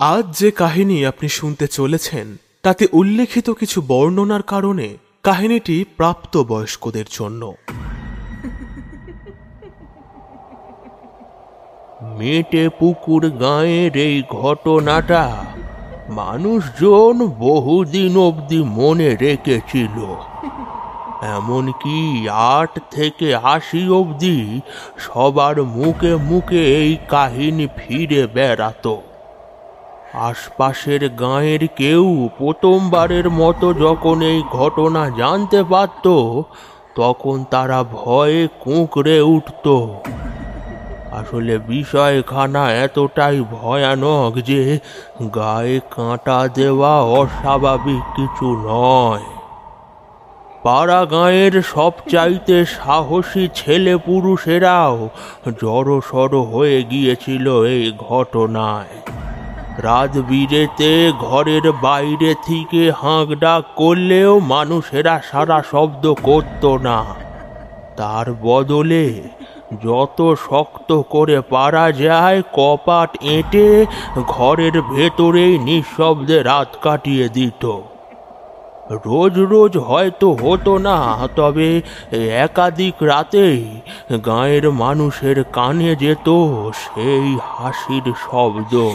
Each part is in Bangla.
আজ যে কাহিনী আপনি শুনতে চলেছেন, তাতে উল্লেখিত কিছু বর্ণনার কারণে কাহিনীটি প্রাপ্তবয়স্কদের জন্য। মেটে পুকুর গাঁয়ের এই ঘটনাটা মানুষজন বহুদিন অবধি মনে রেখেছিল। এমনকি আট থেকে আশি অবধি সবার মুখে মুখে এই কাহিনী ফিরে বেড়াতো। আশপাশের গাঁয়ের কেউ প্রথমবারের মতো যখন এই ঘটনা জানতে পারত, তখন তারা ভয়ে কুঁকড়ে উঠত। আসলে বিষয়খানা এতটাই ভয়ানক যে গায়ে কাঁটা দেওয়া অস্বাভাবিক কিছু নয়। পাড়া গাঁয়ের সবচাইতে সাহসী ছেলে পুরুষেরাও জড়সড় হয়ে গিয়েছিল এই ঘটনায়। রাত বিরেতে ঘরের বাইরে থেকে হাঁক ডাক করলেও মানুষেরা সারা শব্দ করত না। তার বদলে যত শক্ত করে পারা যায়, কপাট এঁটে ঘরের ভেতরেই নিঃশব্দে রাত কাটিয়ে দিত। রোজ রোজ হয়তো হতো না, তবে একাধিক রাতেই গাঁয়ের মানুষের কানে যেত সেই হাসির শব্দ।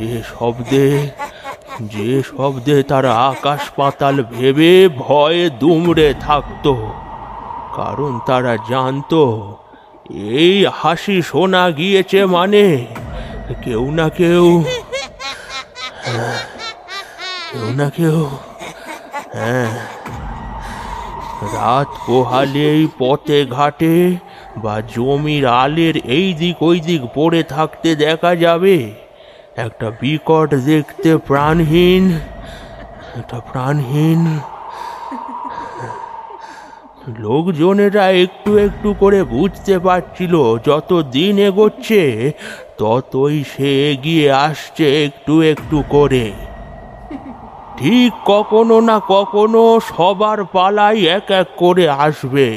যে শব্দে যে শব্দে তারা আকাশ পাতাল ভেবে ভয়ে দুমড়ে থাকতো। কারণ তারা জানতো, এই হাসি শোনা গিয়েছে মানে কেউ না কেউ কেউ না কেউ হ্যাঁ রাত পোহালেই পথে ঘাটে বা জমির আলের এই দিক ওই দিক পড়ে থাকতে দেখা যাবে। একটা বিকট দেখতে প্রাণহীন, একটা প্রাণহীন। লোকজনেরা একটু একটু করে বুঝতে পারছিল, যত দিন এগোচ্ছে, ততই সে এগিয়ে আসছে একটু একটু করে। ঠিক কখনো না কখনো সবার পালাই এক এক করে আসবে।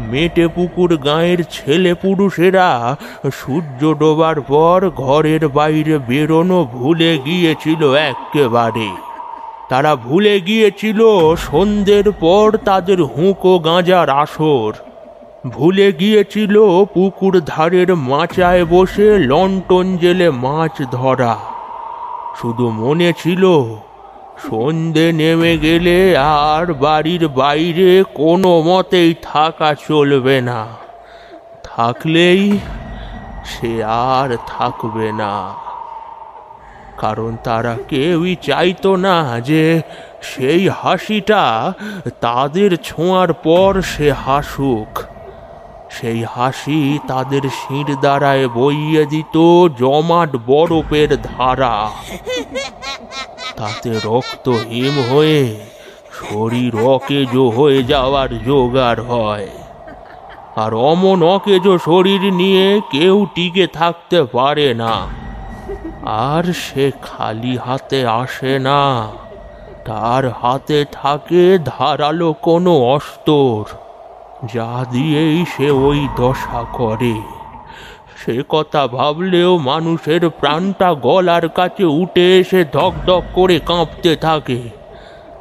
মেটে পুকুর গাঁয়ের ছেলে পুরুষেরা, সূর্য ডোবার পর ঘরের বাইরে বেরোনো ভুলে গিয়েছিল একেবারে তারা ভুলে গিয়েছিল সন্ধ্যের পর তাদের হুঁকো গাঁজার আসর। ভুলে গিয়েছিল পুকুর ধারের মাচায় বসে লন্টন জেলে মাছ ধরা। শুধু মনে ছিল সন্ধে নেমে গেলে আর বাড়ির বাইরে কোনো মতেই থাকা চলবে না। থাকলেই সে আর থাকবে না। কারণ তারা কেউই চাইতো না যে সেই হাসিটা তাদের ছোঁয়ার পর সে হাসুক। সেই হাসি তাদের শির দ্বারায় বইয়ে দিত জমাট বরফের ধারা। তাতে রক্ত হিম হয়ে শরীর অকেজ হয়ে যাওয়ার জোগাড় হয়। আর অমন অকেজ শরীর নিয়ে কেউ টিকে থাকতে পারে না, আর সে খালি হাতে আসে না। তার হাতে থাকে ধারালো কোনো অস্তর, যা দিয়েই সে ওই দশা করে। সে কথা ভাবলেও মানুষের প্রাণটা গলার কাছে উঠে এসে ধক ধক করে কাঁপতে থাকে।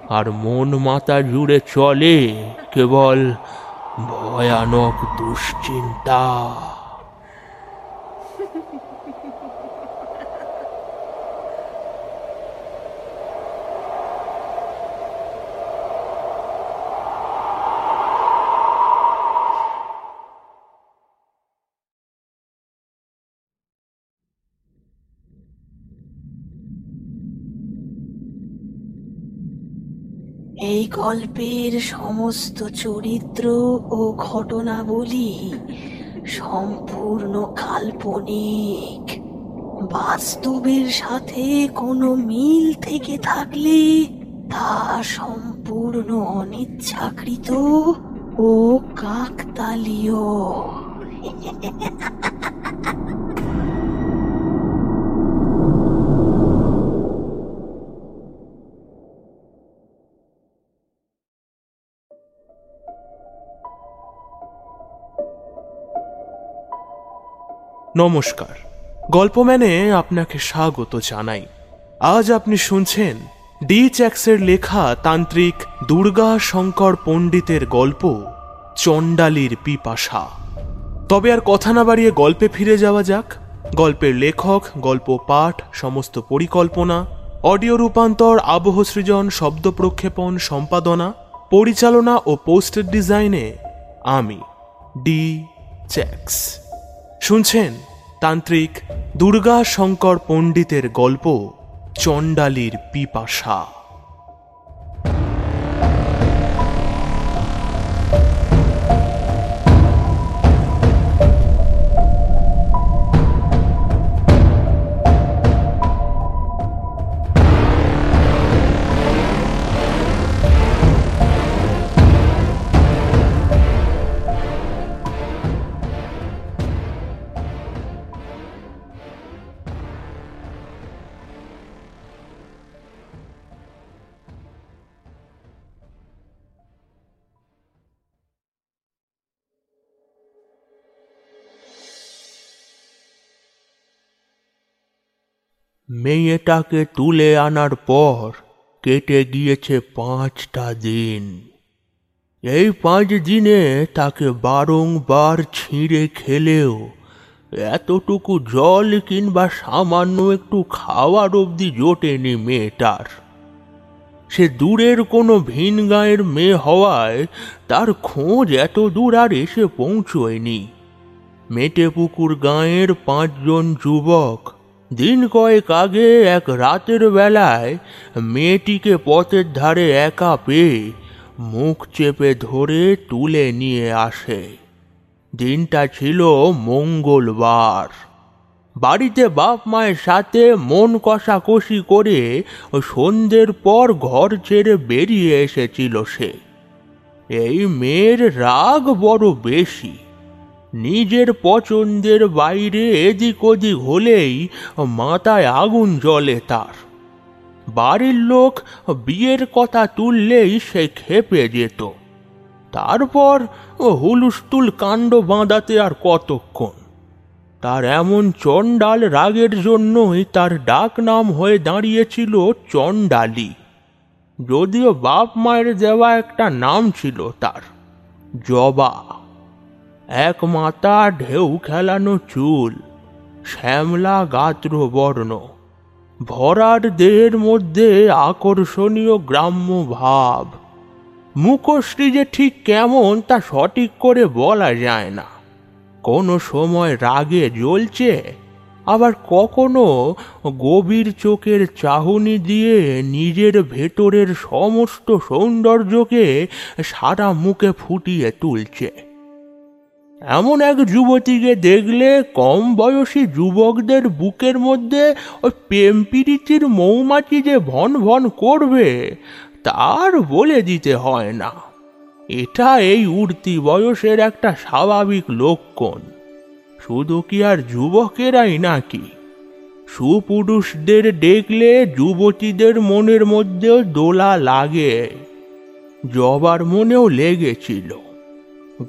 আর মন মাথা জুড়ে চলে কেবল ভয়ানক দুশ্চিন্তা। এই গল্পের সমস্ত চরিত্র ও ঘটনাবলী সম্পূর্ণ কাল্পনিক। বাস্তবের সাথে কোনো মিল থেকে থাকলে তা সম্পূর্ণ অনিচ্ছাকৃত ও কাকতালীয়। নমস্কার। গল্পম্যানে আপনাকে স্বাগত জানাই। আজ আপনি শুনছেন ডি চ্যাক্সের লেখা তান্ত্রিক দুর্গা শঙ্কর পণ্ডিতের গল্প চণ্ডালির পিপাসা। তবে আর কথা না বাড়িয়ে গল্পে ফিরে যাওয়া যাক। গল্পের লেখক, গল্প পাঠ, সমস্ত পরিকল্পনা, অডিও রূপান্তর, আবহ সৃজন, শব্দ প্রক্ষেপণ, সম্পাদনা, পরিচালনা ও পোস্টের ডিজাইনে আমি, ডি চ্যাক্স। শুনছেন তান্ত্রিক দুর্গা শঙ্কর পণ্ডিতের গল্প চণ্ডালির পিপাসা। মেয়েটাকে তুলে আনার পর কেটে গিয়েছে পাঁচটা দিন। এই পাঁচ দিনে তাকে বারংবার ছিঁড়ে খেলেও এতটুকু জল কিংবা সামান্য একটু খাওয়ার অবধি জোটেনি মেয়েটার। সে দূরের কোনো ভিন গাঁয়ের মেয়ে হওয়ায় তার খোঁজ এত দূর আর এসে পৌঁছয়নি। মেটেপুকুর গাঁয়ের পাঁচজন যুবক দিন কয়েক আগে এক রাতের বেলায় মেয়েটিকে পথের ধারে একা পেয়ে মুখ চেপে ধরে তুলে নিয়ে আসে। দিনটা ছিল মঙ্গলবার। বাড়িতে বাপ মায়ের সাথে মন কষাকষি করে সন্ধ্যের পর ঘর ছেড়ে বেরিয়ে এসেছিল সে। এই মেয়ের রাগ বড় বেশি। নিজের পছন্দের বাইরে এদিক ওদিক হলেই মাথায় আগুন জ্বলে তার। বাড়ির লোক বিয়ের কথা তুললেই সে খেপে যেত। তারপর হুলুস্তুল কাণ্ড বাঁধাতে আর কতক্ষণ? তার এমন চণ্ডাল রাগের জন্যই তার ডাক নাম হয়ে দাঁড়িয়েছিল চণ্ডালি। যদিও বাপ মায়ের দেওয়া একটা নাম ছিল তার, জবা। এক মাথা ঢেউ খেলানো চুল, শ্যামলা গাত্র বর্ণ। ভরার দেহের মধ্যে আকর্ষণীয় গ্রাম্য ভাব। মুখশ্রী যে ঠিক কেমন তা সঠিক করে বলা যায় না। কোনো সময় রাগে জ্বলছে, আবার কখনো গভীর চোখের চাহনি দিয়ে নিজের ভেতরের সমস্ত সৌন্দর্যকে সারা মুখে ফুটিয়ে তুলছে। এমন এক যুবতীকে দেখলে কম বয়সী যুবকদের বুকের মধ্যে ওই প্রেম প্রীতির মৌমাছি যে ভন ভন করবে, তার বলে দিতে হয় না। এটা এই উঠতি বয়সের একটা স্বাভাবিক লক্ষণ। শুধু কি আর যুবকেরাই নাকি? সুপুরুষদের দেখলে যুবতীদের মনের মধ্যেও দোলা লাগে। জবার মনেও লেগেছিল।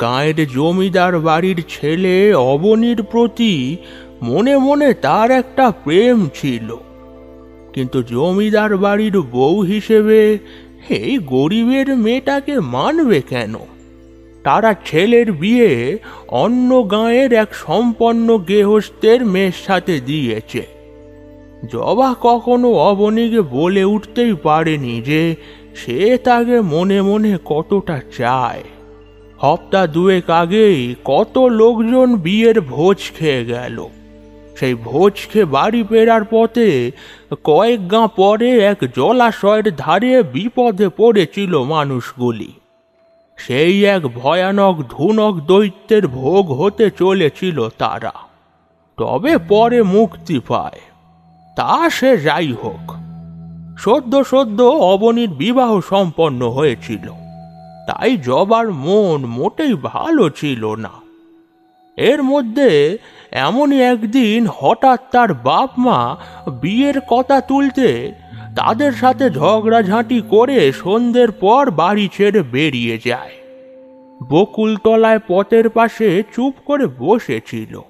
গাঁয়ের জমিদার বাড়ির ছেলে অবনীর প্রতি মনে মনে তার একটা প্রেম ছিল। কিন্তু জমিদার বাড়ির বউ হিসেবে এই গরিবের মেয়েটাকে মানবে কেন? তারা ছেলের বিয়ে অন্য গাঁয়ের এক সম্পন্ন গৃহস্থের মেয়ের সাথে দিয়েছে। জবা কখনো অবনীকে বলে উঠতেই পারেনি যে সে তাকে মনে মনে কতটা চায়। হপ্তা দুয়েক আগেই কত লোকজন বিয়ের ভোজ খেয়ে গেল। সেই ভোজ খেয়ে বাড়ি ফেরার পথে কয়েক গাঁ পরে এক জলাশয়ের ধারে বিপদে পড়েছিল মানুষগুলি। সেই এক ভয়ানক ধুনক দৈত্যের ভোগ হতে চলেছিল তারা। তবে পরে মুক্তি পায়। তা সে যাই হোক। সদ্য সদ্য অবনীর বিবাহ সম্পন্ন হয়েছিল। তাই জবার মন মোটেই ভালো ছিল না। এর মধ্যে এমনই একদিন হঠাৎ তার বাপ মা বিয়ের কথা তুলতে তাদের সাথে ঝগড়াঝাঁটি করে সন্ধ্যের পর বাড়ি ছেড়ে বেরিয়ে যায়। বকুলতলায় পথের পাশে চুপ করে বসেছিল।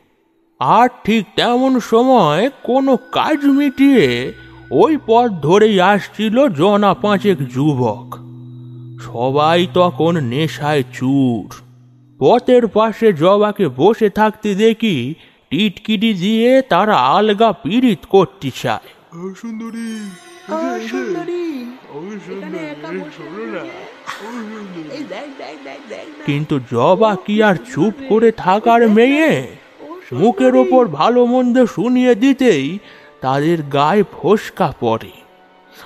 আর ঠিক তেমন সময় কোনো কাজ মিটিয়ে ওই পথ ধরেই আসছিল জনা পাঁচেক যুবক। সবাই তখন নেশায় চুর। পথের পাশে জবাকে বসে থাকতে দেখি টিটকিটি দিয়ে তারা আলগা পীড়িত করতে চায় কিন্তু জবা কি আর চুপ করে থাকার মেয়ে? মুখের ওপর ভালো মন্দ শুনিয়ে দিতেই তাদের গায়ে ফোসকা পড়ে।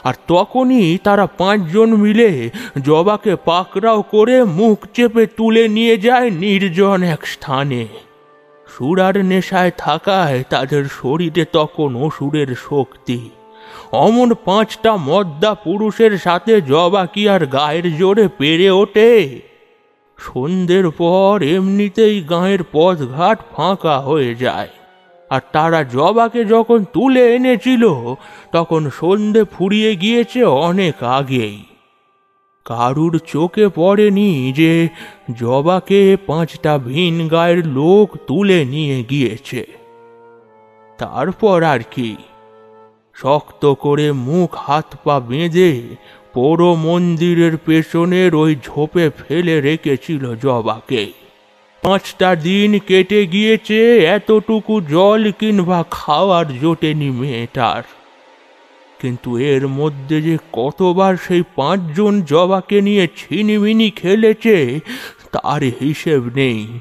আর তখনই তারা পাঁচজন মিলে জবাকে পাকড়াও করে মুখ চেপে তুলে নিয়ে যায় নির্জন এক স্থানে। সুরার নেশায় থাকায় তাদের শরীরে তখন অসুরের শক্তি। অমন পাঁচটা মদ্দা পুরুষের সাথে জবা কি আর গায়ের জোরে পেরে ওঠে? সন্ধ্যের পর এমনিতেই গাঁয়ের পথঘাট ফাঁকা হয়ে যায়। আর তারা জবাকে যখন তুলে এনেছিল, তখন সন্ধে ফুরিয়ে গিয়েছে অনেক আগেই। কারুর চোখে পড়েনি যে জবাকে পাঁচটা ভিন গায়ের লোক তুলে নিয়ে গিয়েছে। তারপর আর কি? শক্ত করে মুখ, হাত পা বেঁধে পোড়ো মন্দিরের পেছনের ওই ঝোপে ফেলে রেখেছিল জবাকে। পাঁচটা দিন কেটে গিয়েছে, এতটুকু জল কিংবা খাওয়ার জোটেনি মেয়েটার। কিন্তু এর মধ্যে যে কতবার সেই পাঁচজন জবাকে নিয়ে ছিনিমিনি খেলেছে, তার হিসেব নেই।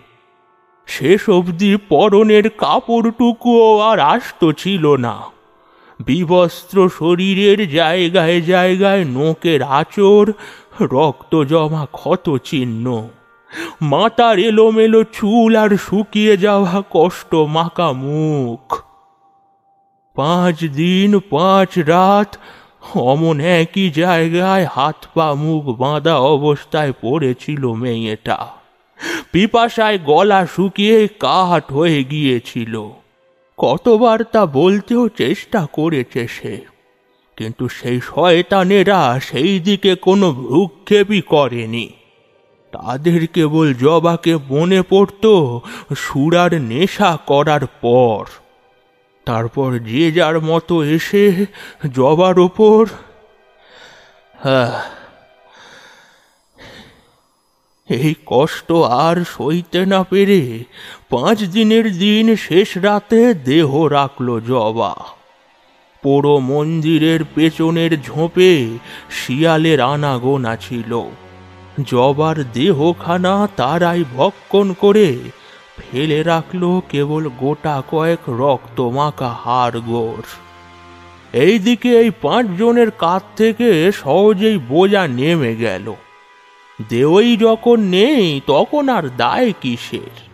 শেষ অবধি পরনের কাপড়টুকুও আর আস্ত ছিল না। বিবস্ত্র শরীরের জায়গায় জায়গায় নোকের আচর রক্ত জমা ক্ষত চিহ্ন মাতার এলোমেলো চুল আর শুকিয়ে যাওয়া কষ্ট মাকা মুখ। পাঁচ দিন, পাঁচ রাত, অমন একই জায়গায় হাত পা মুখ বাঁধা অবস্থায় পড়েছিল মেয়েটা। পিপাসায় গলা শুকিয়ে কাঠ হয়ে গিয়েছিল। কতবার তা বলতেও চেষ্টা করেছে সে। কিন্তু সেই শয়তানেরা সেই দিকে কোনো ভ্রুক্ষেপই করেনি। তাদের কেবল জবাকে মনে পড়ত সুরার নেশা করার পর। তারপর যে যার মতো এসে জবার ওপর। হ্যাঁ। এই কষ্ট আর সইতে না পেরে পাঁচ দিনের দিন শেষ রাতে দেহ রাখল জবা। পোড়ো মন্দিরের পেছনের ঝোপে শিয়ালের আনাগোনা ছিল। জবার দেহখানা তারাই ভক্ষণ করে। ফেলে রাখল কেবল গোটা কয়েক রক্ত মাখা হাড়গোড়। এইদিকে এই পাঁচজনের কাছ থেকে সহজেই বোঝা নেমে গেল। দেওই যখন নেই, তখন আর দায় কিসের?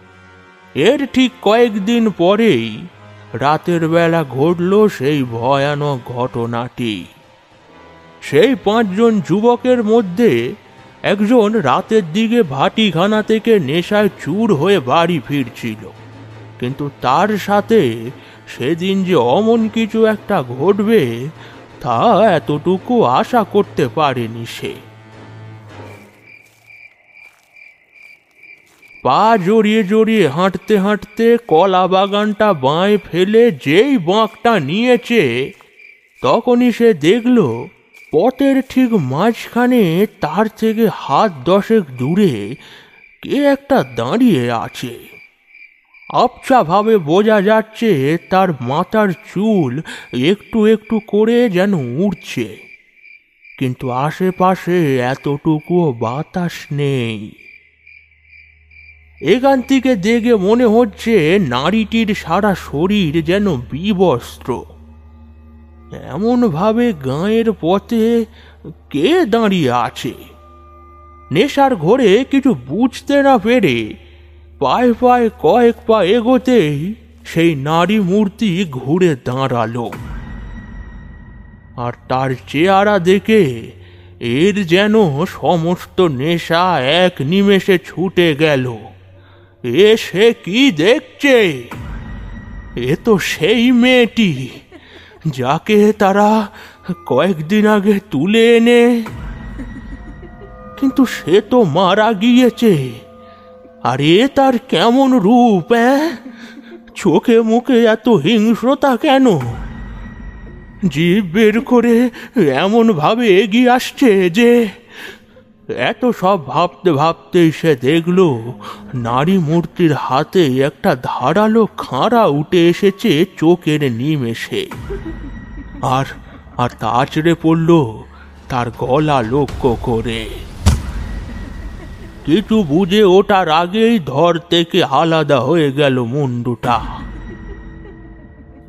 এর ঠিক কয়েকদিন পরেই রাতের বেলা ঘটল সেই ভয়ানক ঘটনাটি। সেই পাঁচজন যুবকের মধ্যে একজন রাতের দিকে ভাটিখানা থেকে নেশায় চুর হয়ে বাড়ি ফিরছিল। কিন্তু তার সাথে সেদিন যে অমন কিছু একটা ঘটবে, তা এতটুকু আশা করতে পারেনি সে। পা জড়িয়ে জড়িয়ে হাঁটতে হাঁটতে কলা বাগানটা বাঁয়ে ফেলে যেই বাঁকটা নিয়েছে, তখনই সে দেখল পথের ঠিক মাঝখানে তার থেকে হাত দশেক দূরে কে একটা দাঁড়িয়ে আছে। আবছাভাবে বোঝা যাচ্ছে তার মাথার চুল একটু একটু করে যেন উড়ছে। কিন্তু আশেপাশে এতটুকুও বাতাস নেই। এখান থেকে দেখে মনে হচ্ছে নারীটির সারা শরীর যেন বিবস্ত্র। এমনভাবে গাঁয়ের পথে কে দাঁড়িয়ে আছে? নেশার ঘরে কিছু বুঝতে না পেরে পায়ে পায়ে কয়েক পা এগোতেই সেই নারী মূর্তি ঘুরে দাঁড়াল। আর তার চেহারা দেখে এর যেন সমস্ত নেশা এক নিমেষে ছুটে গেল। এ সে কি দেখছে? এ তো সেই মেয়েটি। যাকে তারা কয়েকদিন আগে তুলে এনে, কিন্তু সে তো মারা গিয়েছে। আর এ তার কেমন রূপ হ্যাঁ চোখে মুখে এত হিংস্রতা কেন? জীব বের করে এমন ভাবে এগিয়ে আসছে যে এত সব ভাবতে ভাবতে সে দেখল, নারী মূর্তির হাতে একটা ধারালো খাঁড়া উঠে এসেছে চোখের নিমেষে। আর আর তা আছড়ে পড়ল তার গলা লক্ষ্য করে। কিছু বুঝে ওঠার আগেই ধর থেকে আলাদা হয়ে গেল মুন্ডুটা।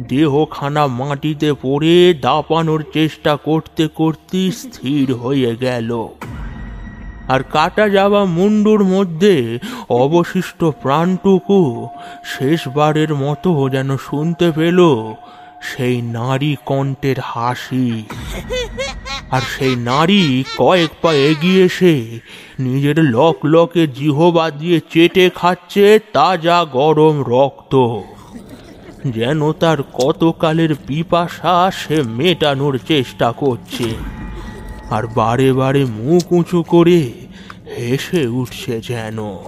দেহখানা মাটিতে পড়ে দাপানোর চেষ্টা করতে করতে স্থির হয়ে গেল। আর কাটা যাওয়া মুন্ডুর মধ্যে অবশিষ্ট প্রাণটুকু শেষবারের মতো যেন শুনতে পেল সেই নারী কণ্ঠের হাসি। আর সেই নারী কয়েক পা এগিয়ে এসে নিজের লক লকে জিহবা দিয়ে চেটে খাচ্ছে তাজা গরম রক্ত। যেন তার কতকালের পিপাসা সে মেটানোর চেষ্টা করছে। আর বারে বারে মুখ উঁচু করে হেসে উঠছে যেন।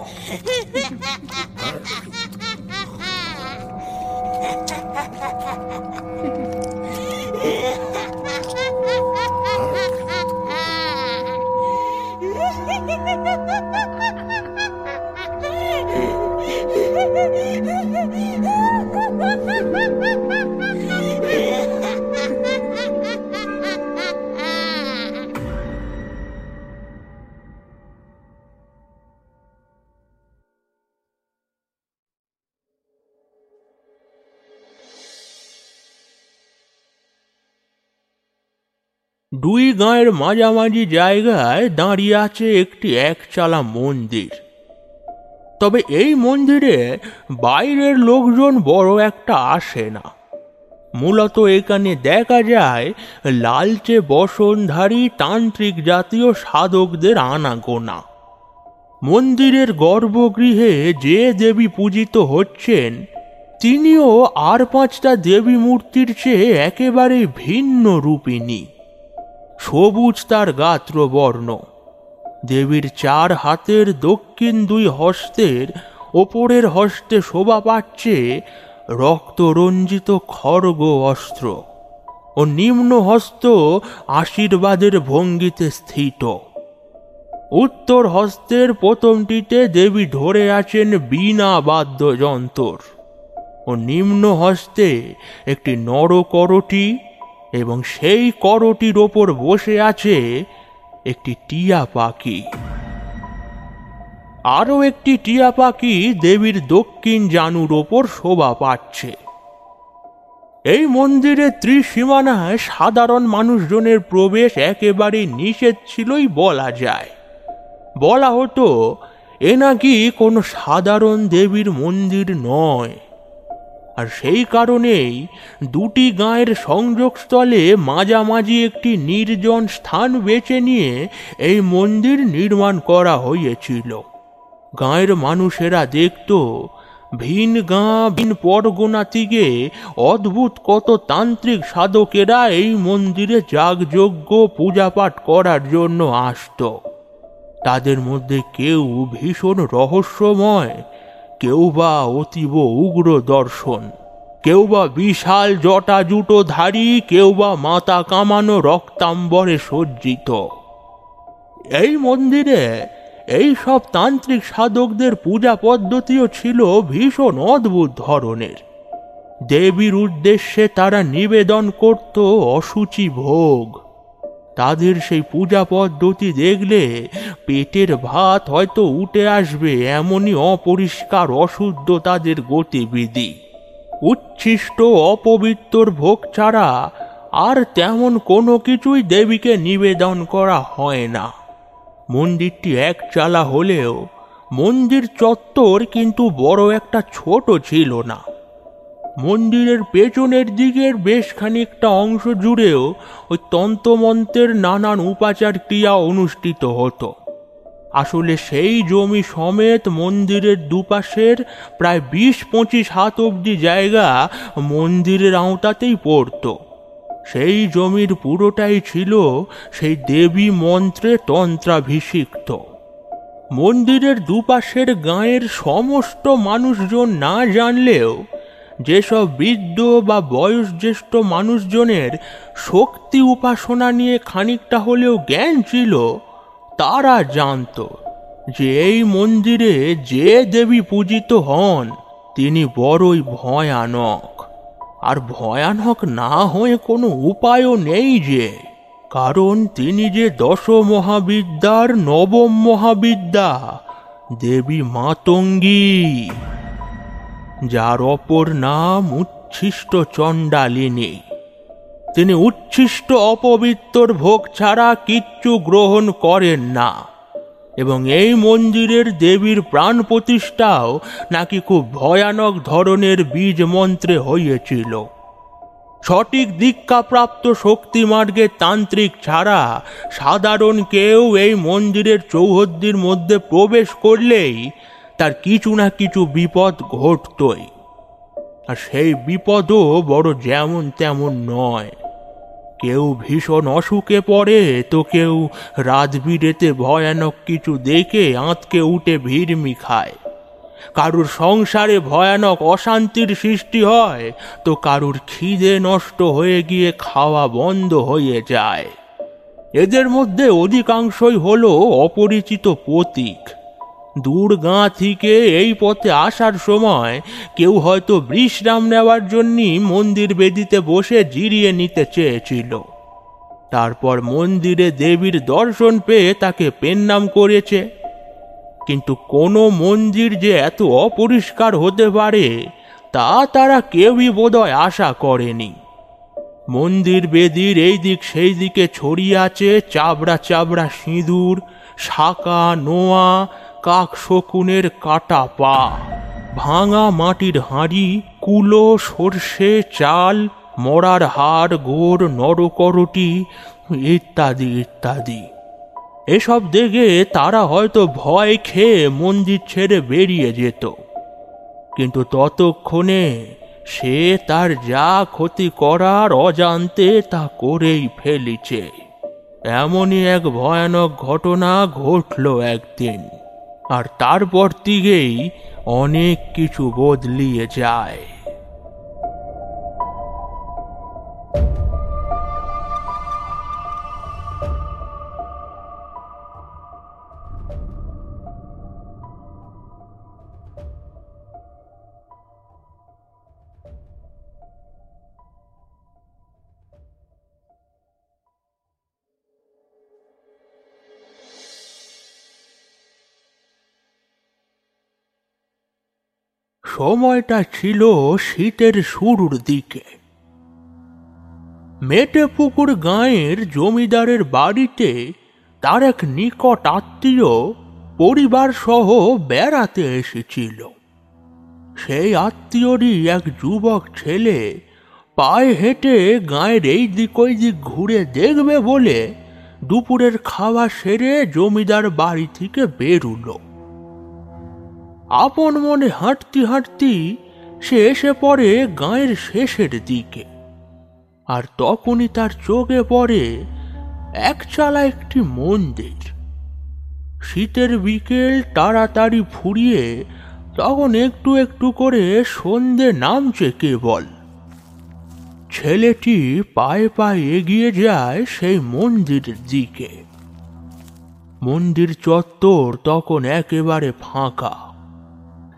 দুই গাঁয়ের মাঝামাঝি জায়গায় দাঁড়িয়ে আছে একটি একচালা মন্দির। তবে এই মন্দিরে বাইরের লোকজন বড় একটা আসে না। মূলত এখানে দেখা যায় লালচে বসনধারী তান্ত্রিক জাতীয় সাধকদের আনাগোনা। মন্দিরের গর্ভগৃহে যে দেবী পূজিত হচ্ছেন, তিনিও আর পাঁচটা দেবী মূর্তির চেয়ে একেবারে ভিন্ন রূপিণী। সবুজ তার গাত্রবর্ণ দেবীর চার হাতের দক্ষিণ দুই হস্তের ওপরের হস্তে শোভা পাচ্ছে রক্তরঞ্জিত খড়গ অস্ত্র ও নিম্ন হস্ত আশীর্বাদের ভঙ্গিতে স্থিত। উত্তর হস্তের প্রথমটিতে দেবী ধরে আছেন বীণা বাদ্যযন্তর ও নিম্ন হস্তে একটি নরকরটি এবং সেই করটির ওপর বসে আছে একটি টিয়া পাখি। আরও একটি টিয়া পাখি দেবীর দক্ষিণ জানুর ওপর শোভা পাচ্ছে। এই মন্দিরের ত্রিসীমানায় সাধারণ মানুষজনের প্রবেশ একেবারে নিষেধ ছিলই বলা যায়। বলা হতো, এ নাকি কোনো সাধারণ দেবীর মন্দির নয়। আর সেই কারণেই দুটি গাঁয়ের সংযোগস্থলে মাঝামাঝি একটি নির্জন স্থান বেছে নিয়ে এই মন্দির নির্মাণ করা হয়েছিল। গাঁয়ের মানুষেরা দেখত, ভিন গাঁ, ভিন পরগনা থেকে অদ্ভুত কত তান্ত্রিক সাধকেরা এই মন্দিরে যাগযজ্ঞ, পূজাপাঠ করার জন্য আসত। তাদের মধ্যে কেউ ভীষণ রহস্যময় কেউ বা অতীব উগ্র দর্শন। কেউ বা বিশাল জটা জুটো ধারী কেউ বা মাথা কামানো রক্তাম্বরে সজ্জিত। এই মন্দিরে এই সব তান্ত্রিক সাধকদের পূজা পদ্ধতিও ছিল ভীষণ অদ্ভুত ধরনের। দেবীর উদ্দেশ্যে তারা নিবেদন করত অসুচি ভোগ। তাদের সেই পূজা পদ্ধতি দেখলে পেটের ভাত হয়তো উঠে আসবে এমনই অপরিষ্কার অশুদ্ধ তাদের গতিবিধি। উচ্ছিষ্ট অপবিত্র ভোগ ছাড়া আর তেমন কোনো কিছুই দেবীকে নিবেদন করা হয় না। মন্দিরটি এক চালা হলেও মন্দির চত্বর কিন্তু বড় একটা ছোট ছিল না। মন্দিরের পেছনের দিকের বেশ খানিকটা অংশ জুড়েও ওই তন্ত্রমন্ত্রের নানান উপাচার ক্রিয়া অনুষ্ঠিত হতো। আসলে সেই জমি সমেত মন্দিরের দুপাশের প্রায় বিশ পঁচিশ হাত অবধি জায়গা মন্দিরের আওতাতেই পড়তো। সেই জমির পুরোটাই ছিল সেই দেবী মন্ত্রে তন্ত্রাভিষিক্ত। মন্দিরের দুপাশের গাঁয়ের সমস্ত মানুষজন না জানলেও যেসব বৃদ্ধ বা বয়োজ্যেষ্ঠ মানুষজনের শক্তি উপাসনা নিয়ে খানিকটা হলেও জ্ঞান ছিল, তারা জানত যে এই মন্দিরে যে দেবী পূজিত হন, তিনি বড়ই ভয়ানক। আর ভয়ানক না হয়ে কোনো উপায়ও নেই যে, কারণ তিনি যে দশ মহাবিদ্যার নবম মহাবিদ্যা, দেবী মাতঙ্গী। যার অপর নাম উচ্ছিষ্ট চণ্ডালিনী। তিনি উচ্ছিষ্ট অপবিত্তর ভোগ ছাড়া কিচ্ছু গ্রহণ করেন না। এবং এই মন্দিরের দেবীর প্রাণ প্রতিষ্ঠাও নাকি খুব ভয়ানক ধরনের বীজ মন্ত্রে হইয়েছিল। সঠিক দীক্ষাপ্রাপ্ত শক্তিমার্গের তান্ত্রিক ছাড়া সাধারণ কেউ এই মন্দিরের চৌহদ্দির মধ্যে প্রবেশ করলেই তার কিছু না কিছু বিপদ ঘটতই। আর সেই বিপদও বড় যেমন তেমন নয়। কেউ ভীষণ অসুখে পড়ে, তো কেউ রাত বিরেতে ভয়ানক কিছু দেখে আঁতকে উঠে ভিড়মি খায়। কারুর সংসারে ভয়ানক অশান্তির সৃষ্টি হয়, তো কারুর খিদে নষ্ট হয়ে গিয়ে খাওয়া বন্ধ হয়ে যায়। এদের মধ্যে অধিকাংশই হলো অপরিচিত প্রতীক। দূর গাঁ থেকে এই পথে আসার সময় কেউ হয়তো বিশ্রাম নেওয়ার জন্যই মন্দির বেদিতে বসে জিরিয়ে নিতে চেয়েছিল। তারপর মন্দিরে দেবীর দর্শন পেয়ে তাকে পেন্নাম করেছে। কিন্তু কোনো মন্দির যে এত অপরিষ্কার হতে পারে, তা তারা কেউই বোধহয় আশা করেনি। মন্দির বেদির এই দিক সেই দিকে ছড়িয়ে আছে চাবড়া চাবড়া সিঁদুর, শাকা, নোয়া কাক শকুনের কাটা পা। ভাঙা মাটির হাঁড়ি, কুলো, সর্ষে, চাল, মরার হাড় গোড় নরকরটি, ইত্যাদি ইত্যাদি। এসব দেখে তারা হয়তো ভয় খেয়ে মন্দির ছেড়ে বেরিয়ে যেত। কিন্তু ততক্ষণে সে তার যা ক্ষতি করার অজান্তে তা করেই ফেলিছে। এমনই এক ভয়ানক ঘটনা ঘটল একদিন। আর তারপর থেকেই অনেক কিছু বদলিয়ে যায় সময়টা ছিল শীতের শুরুর দিকে। মেটেপুকুর গাঁয়ের জমিদারের বাড়িতে তার এক নিকট আত্মীয় পরিবার সহ বেড়াতে এসেছিল। সেই আত্মীয়রই এক যুবক ছেলে পায়ে হেঁটে গাঁয়ের এই দিক ওই দিক ঘুরে দেখবে বলে দুপুরের খাওয়া সেরে জমিদার বাড়ি থেকে বেরুলো। আপন মনে হাঁটতি হাঁটতি সে এসে পড়ে গাঁয়ের শেষের দিকে। আর তখনই তার চোখে পড়ে একচালা একটি মন্দির। শীতের বিকেল তাড়াতাড়ি ফুরিয়ে তখন একটু একটু করে সন্ধে নামছে কেবল। ছেলেটি পায়ে পায়ে এগিয়ে যায় সেই মন্দিরের দিকে। মন্দির চত্বর তখন একেবারে ফাঁকা।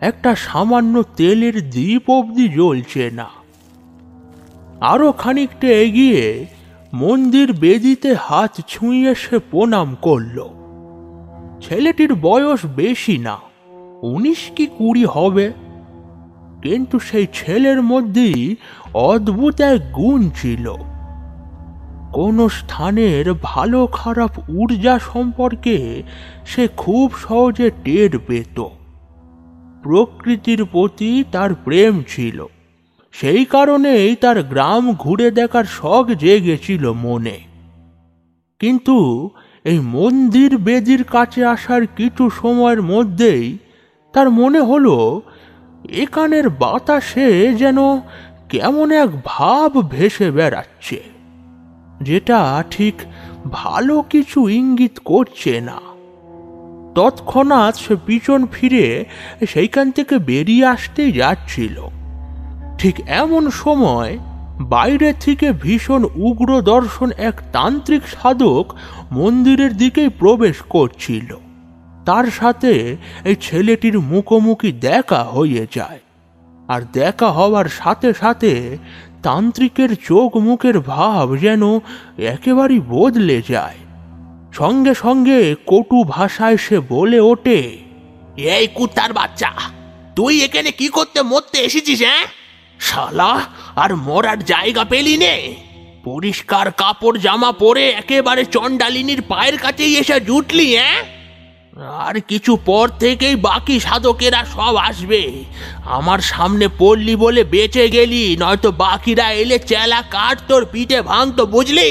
একটা সামান্য তেলের দ্বীপ অবধি জ্বলছে না। আরও খানিকটা এগিয়ে মন্দির বেদিতে হাত ছুঁয়ে সে প্রণাম করল। ছেলেটির বয়স বেশি না, উনিশ কি কুড়ি হবে? কিন্তু সেই ছেলের মধ্যেই অদ্ভুত এক গুণ ছিল। কোন স্থানের ভালো খারাপ ঊর্জা সম্পর্কে সে খুব সহজে টের পেত। প্রকৃতির প্রতি তার প্রেম ছিল। সেই কারণেই তার গ্রাম ঘুরে দেখার শখ জেগেছিল মনে। কিন্তু এই মন্দির বেদির কাছে আসার কিছু সময়ের মধ্যেই তার মনে হলো, এখানের বাতাসে যেন কেমন এক ভাব ভেসে বেড়াচ্ছে, যেটা ঠিক ভালো কিছু ইঙ্গিত করছে না। তৎক্ষণাৎ সে পিছন ফিরে সেইখান থেকে বেরিয়ে আসতেই যাচ্ছিল। ঠিক এমন সময় বাইরে থেকে ভীষণ উগ্র দর্শন এক তান্ত্রিক সাধক মন্দিরের দিকেই প্রবেশ করছিল। তার সাথে এই ছেলেটির মুখোমুখি দেখা হয়ে যায়। আর দেখা হওয়ার সাথে সাথে তান্ত্রিকের চোখ মুখের ভাব যেন একেবারেই বদলে যায়। সঙ্গে সঙ্গে কটু ভাষায় সে বলে ওঠে, এই কুত্তার বাচ্চা, তুই এখানে কি করতে মরতে এসেছিস হ্যাঁ? শালা, আর মরার জায়গা পেলি নে। পরিষ্কার কাপড় জামা পরে একেবারে চন্ডালিনীর পায়ের কাছেই এসে জুটলি হ্যাঁ? আর কিছু পর থেকেই বাকি সাধকেরা সব আসবে। আমার সামনে পড়লি বলে বেঁচে গেলি, নয়তো বাকিরা এলে চেলা কাঠ তোর পিঠে ভাঙতো, বুঝলি?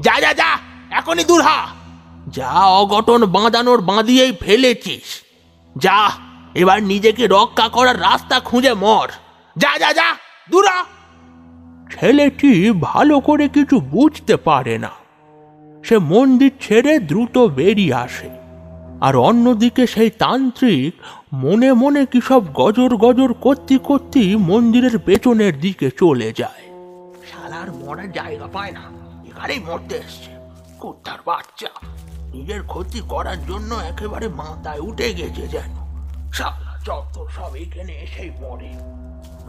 যা যা যা, এখনই দূর হা। যা অঘটন বাঁধানোর বাঁধিয়েই ফেলেছিস। যা, এবার নিজেকে রক্ষা করার রাস্তা খুঁজে মর। যা যা যা, দূরা ছেলেটি ভালো করে কিছু বুঝতে পারে না। সে মন্দির ছেড়ে দ্রুত বেরিয়ে আসে। আর অন্যদিকে সেই তান্ত্রিক মনে মনে কি সব গজর গজর করতে করতে মন্দিরের পেছনের দিকে চলে যায়। শালার মরার জায়গা পায় না। এখানেই মরতে এসছে। কুত্তার বাচ্চা? নিজের ক্ষতি করার জন্য একেবারে মাথায় উঠে গেছে যেন। যত সব এখানে এসেই মরে।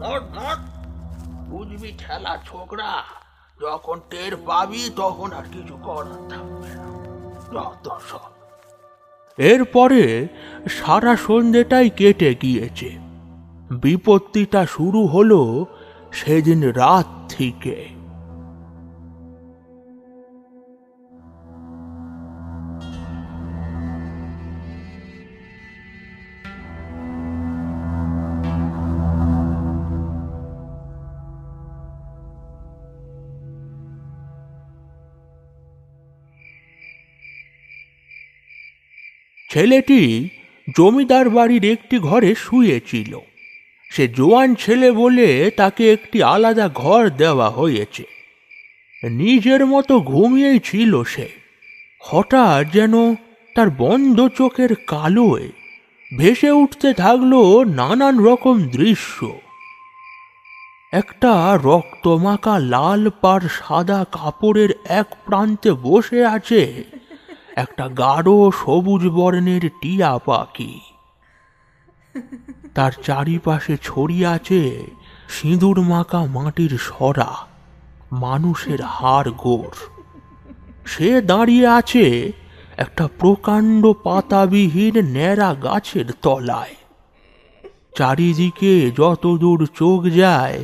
মর মর। বুঝবি ঠেলা ছোকরা, যখন টের পাবি তখন আর কিছু করার থাকবে না। যত সব। এরপরে সারা সন্ধ্যেটাই কেটে গিয়েছে। বিপত্তিটা শুরু হলো সেদিন রাত থেকে। ছেলেটি জমিদার বাড়ির একটি ঘরে শুয়েছিল। সে জোয়ান ছেলে বলে তাকে একটি আলাদা ঘর দেওয়া হয়েছে। নিজের মতো ঘুমিয়েই ছিল সে। হঠাৎ যেন তার বন্ধ চোখের কালোয় ভেসে উঠতে থাকল নানান রকম দৃশ্য। একটা রক্তমাখা লাল পাড় সাদা কাপড়ের এক প্রান্তে বসে আছে একটা গাঢ় সবুজ বর্ণের টিয়া পাখি। তার চারিপাশে ছড়িয়ে আছে সিঁদুর মাখা মাটির সরা, মানুষের হাড় গোড়। সে দাঁড়িয়ে আছে একটা প্রকাণ্ড পাতাবিহীন ন্যাড়া গাছের তলায়। চারিদিকে যতদূর চোখ যায়,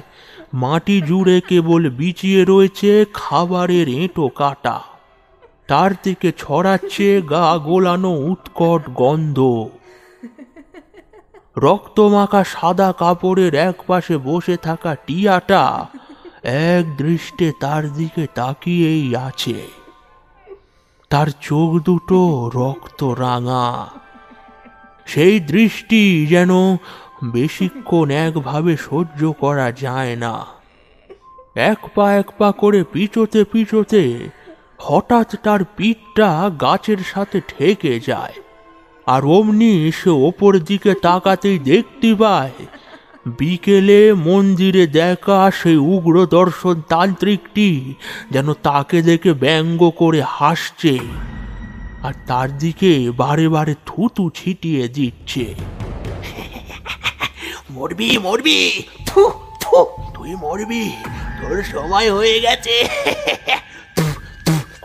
মাটি জুড়ে কেবল বিচিয়ে রয়েছে খাবারের এঁটো কাটা। তার থেকে ছড়াচ্ছে গা গোলানো উৎকট গন্ধ। রক্তমাখা সাদা কাপড়ের এক পাশে বসে থাকা টিয়াটা এক দৃষ্টে তার দিকে তাকিয়েই আছে। তার চোখ দুটো রক্ত রাঙা। সেই দৃষ্টি যেন বেশিক্ষণ একভাবে সহ্য করা যায় না। এক পা এক পা করে পিছোতে পিছোতে হঠাৎ তার পিঠটা গাছের সাথে ঠেকে যায়। আর অমনি সে ওপর দিকে তাকাতেই দেখতে পায়, বিকেলে মন্দিরে দেখা সেই উগ্র দর্শন তান্ত্রিকটি যেন তাকে দেখে ব্যঙ্গ করে হাসছে আর তার দিকে বারে বারে থুতু ছিটিয়ে দিচ্ছে। মরবি মরবি! থু থু, তুই মরবি, তোর সময় হয়ে গেছে।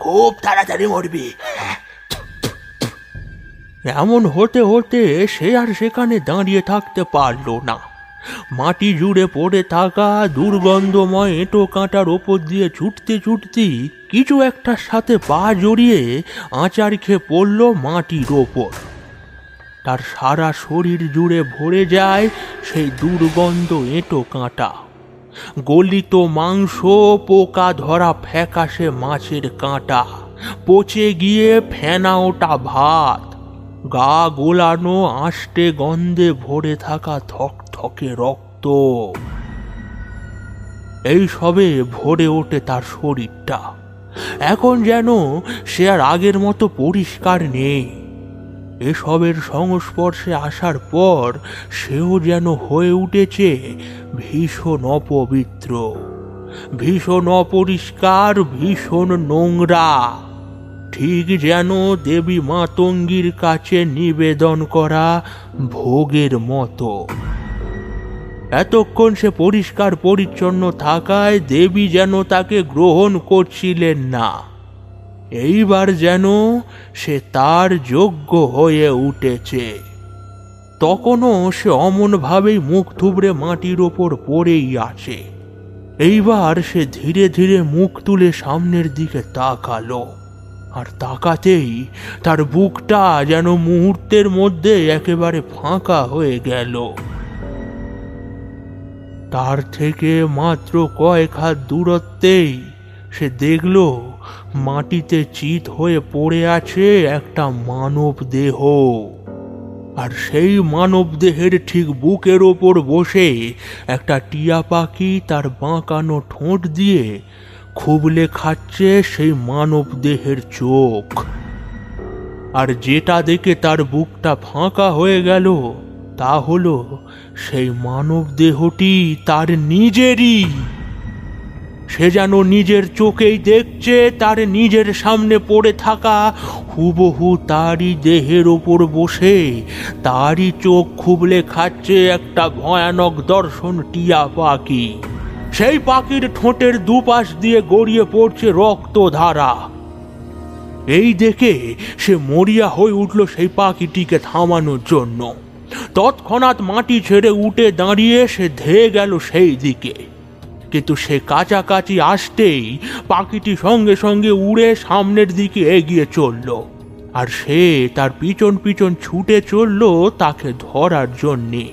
খুব তাড়াতাড়ি মরবি। এমন হতে হতে সে আর সেখানে দাঁড়িয়ে থাকতে পারল না। মাটি জুড়ে পড়ে থাকা দুর্গন্ধময় এঁটো কাঁটার ওপর দিয়ে ছুটতে ছুটতে কিছু একটার সাথে পা জড়িয়ে আচার খেয়ে পড়ল মাটির ওপর। তার সারা শরীর জুড়ে ভরে যায় সেই দুর্গন্ধ এঁটো কাঁটা। গলিত মাংস পোকা ধরা ফ্যাকাশে মাছের কাঁটা। পচে গিয়ে ফেনা ওটা ভাত। গা গোলানো আষ্টে গন্ধে ভরে থাকা থকথকে রক্ত। এই সবে ভরে ওঠে তার শরীরটা। এখন যেন সে আর আগের মতো পরিষ্কার নেই। এসবের সংস্পর্শে আসার পর সেও যেন হয়ে উঠেছে ভীষণ অপবিত্র, ভীষণ অপরিষ্কার, ভীষণ নোংরা। ঠিক যেন দেবী মাতঙ্গীর কাছে নিবেদন করা ভোগের মতো। এতক্ষণ সে পরিষ্কার পরিচ্ছন্ন থাকায় দেবী যেন তাকে গ্রহণ করছিলেন না। এইবার যেন সে তার যোগ্য হয়ে উঠেছে। তখনও সে অমনভাবেই মুখ থুবড়ে মাটির ওপর পড়েই আছে। এইবার সে ধীরে ধীরে মুখ তুলে সামনের দিকে তাকালো, আর তাকাতেই তার বুকটা যেন মুহূর্তের মধ্যে একেবারে ফাঁকা হয়ে গেল। তার থেকে মাত্র কয়েক হাত দূরত্বেই সে দেখল মাটিতে চিত হয়ে পড়ে আছে একটা মানব দেহ। আর সেই মানব দেহের ঠিক বুকের ওপর বসে একটা টিয়া পাখি তার বাঁকানো ঠোঁট দিয়ে খুবলে খাচ্ছে সেই মানব দেহের চোখ। আর যেটা দেখে তার বুকটা ফাঁকা হয়ে গেল, তা হলো সেই মানব দেহটি তার নিজেরই। সে যেন নিজের চোখেই দেখছে, তার নিজের সামনে পড়ে থাকা হুবহু তারই দেহের ওপর বসে। তারই চোখ খুবলে খাচ্ছে একটা ভয়ানক দর্শন টিয়া পাখি। সেই পাখির ঠোঁটের দুপাশ দিয়ে গড়িয়ে পড়ছে রক্তধারা। এই দেখে সে মরিয়া হয়ে উঠল সেই পাখিটিকে থামানোর জন্য। তৎক্ষণাৎ মাটি ছেড়ে উঠে দাঁড়িয়ে সে ধেয়ে গেল সেই দিকে। কিন্তু সে কাছাকাছি আসতেই পাখিটি সঙ্গে সঙ্গে উড়ে সামনের দিকে এগিয়ে চলল। আর সে তার পিছন পিছন ছুটে চলল তাকে ধরার জন্যে।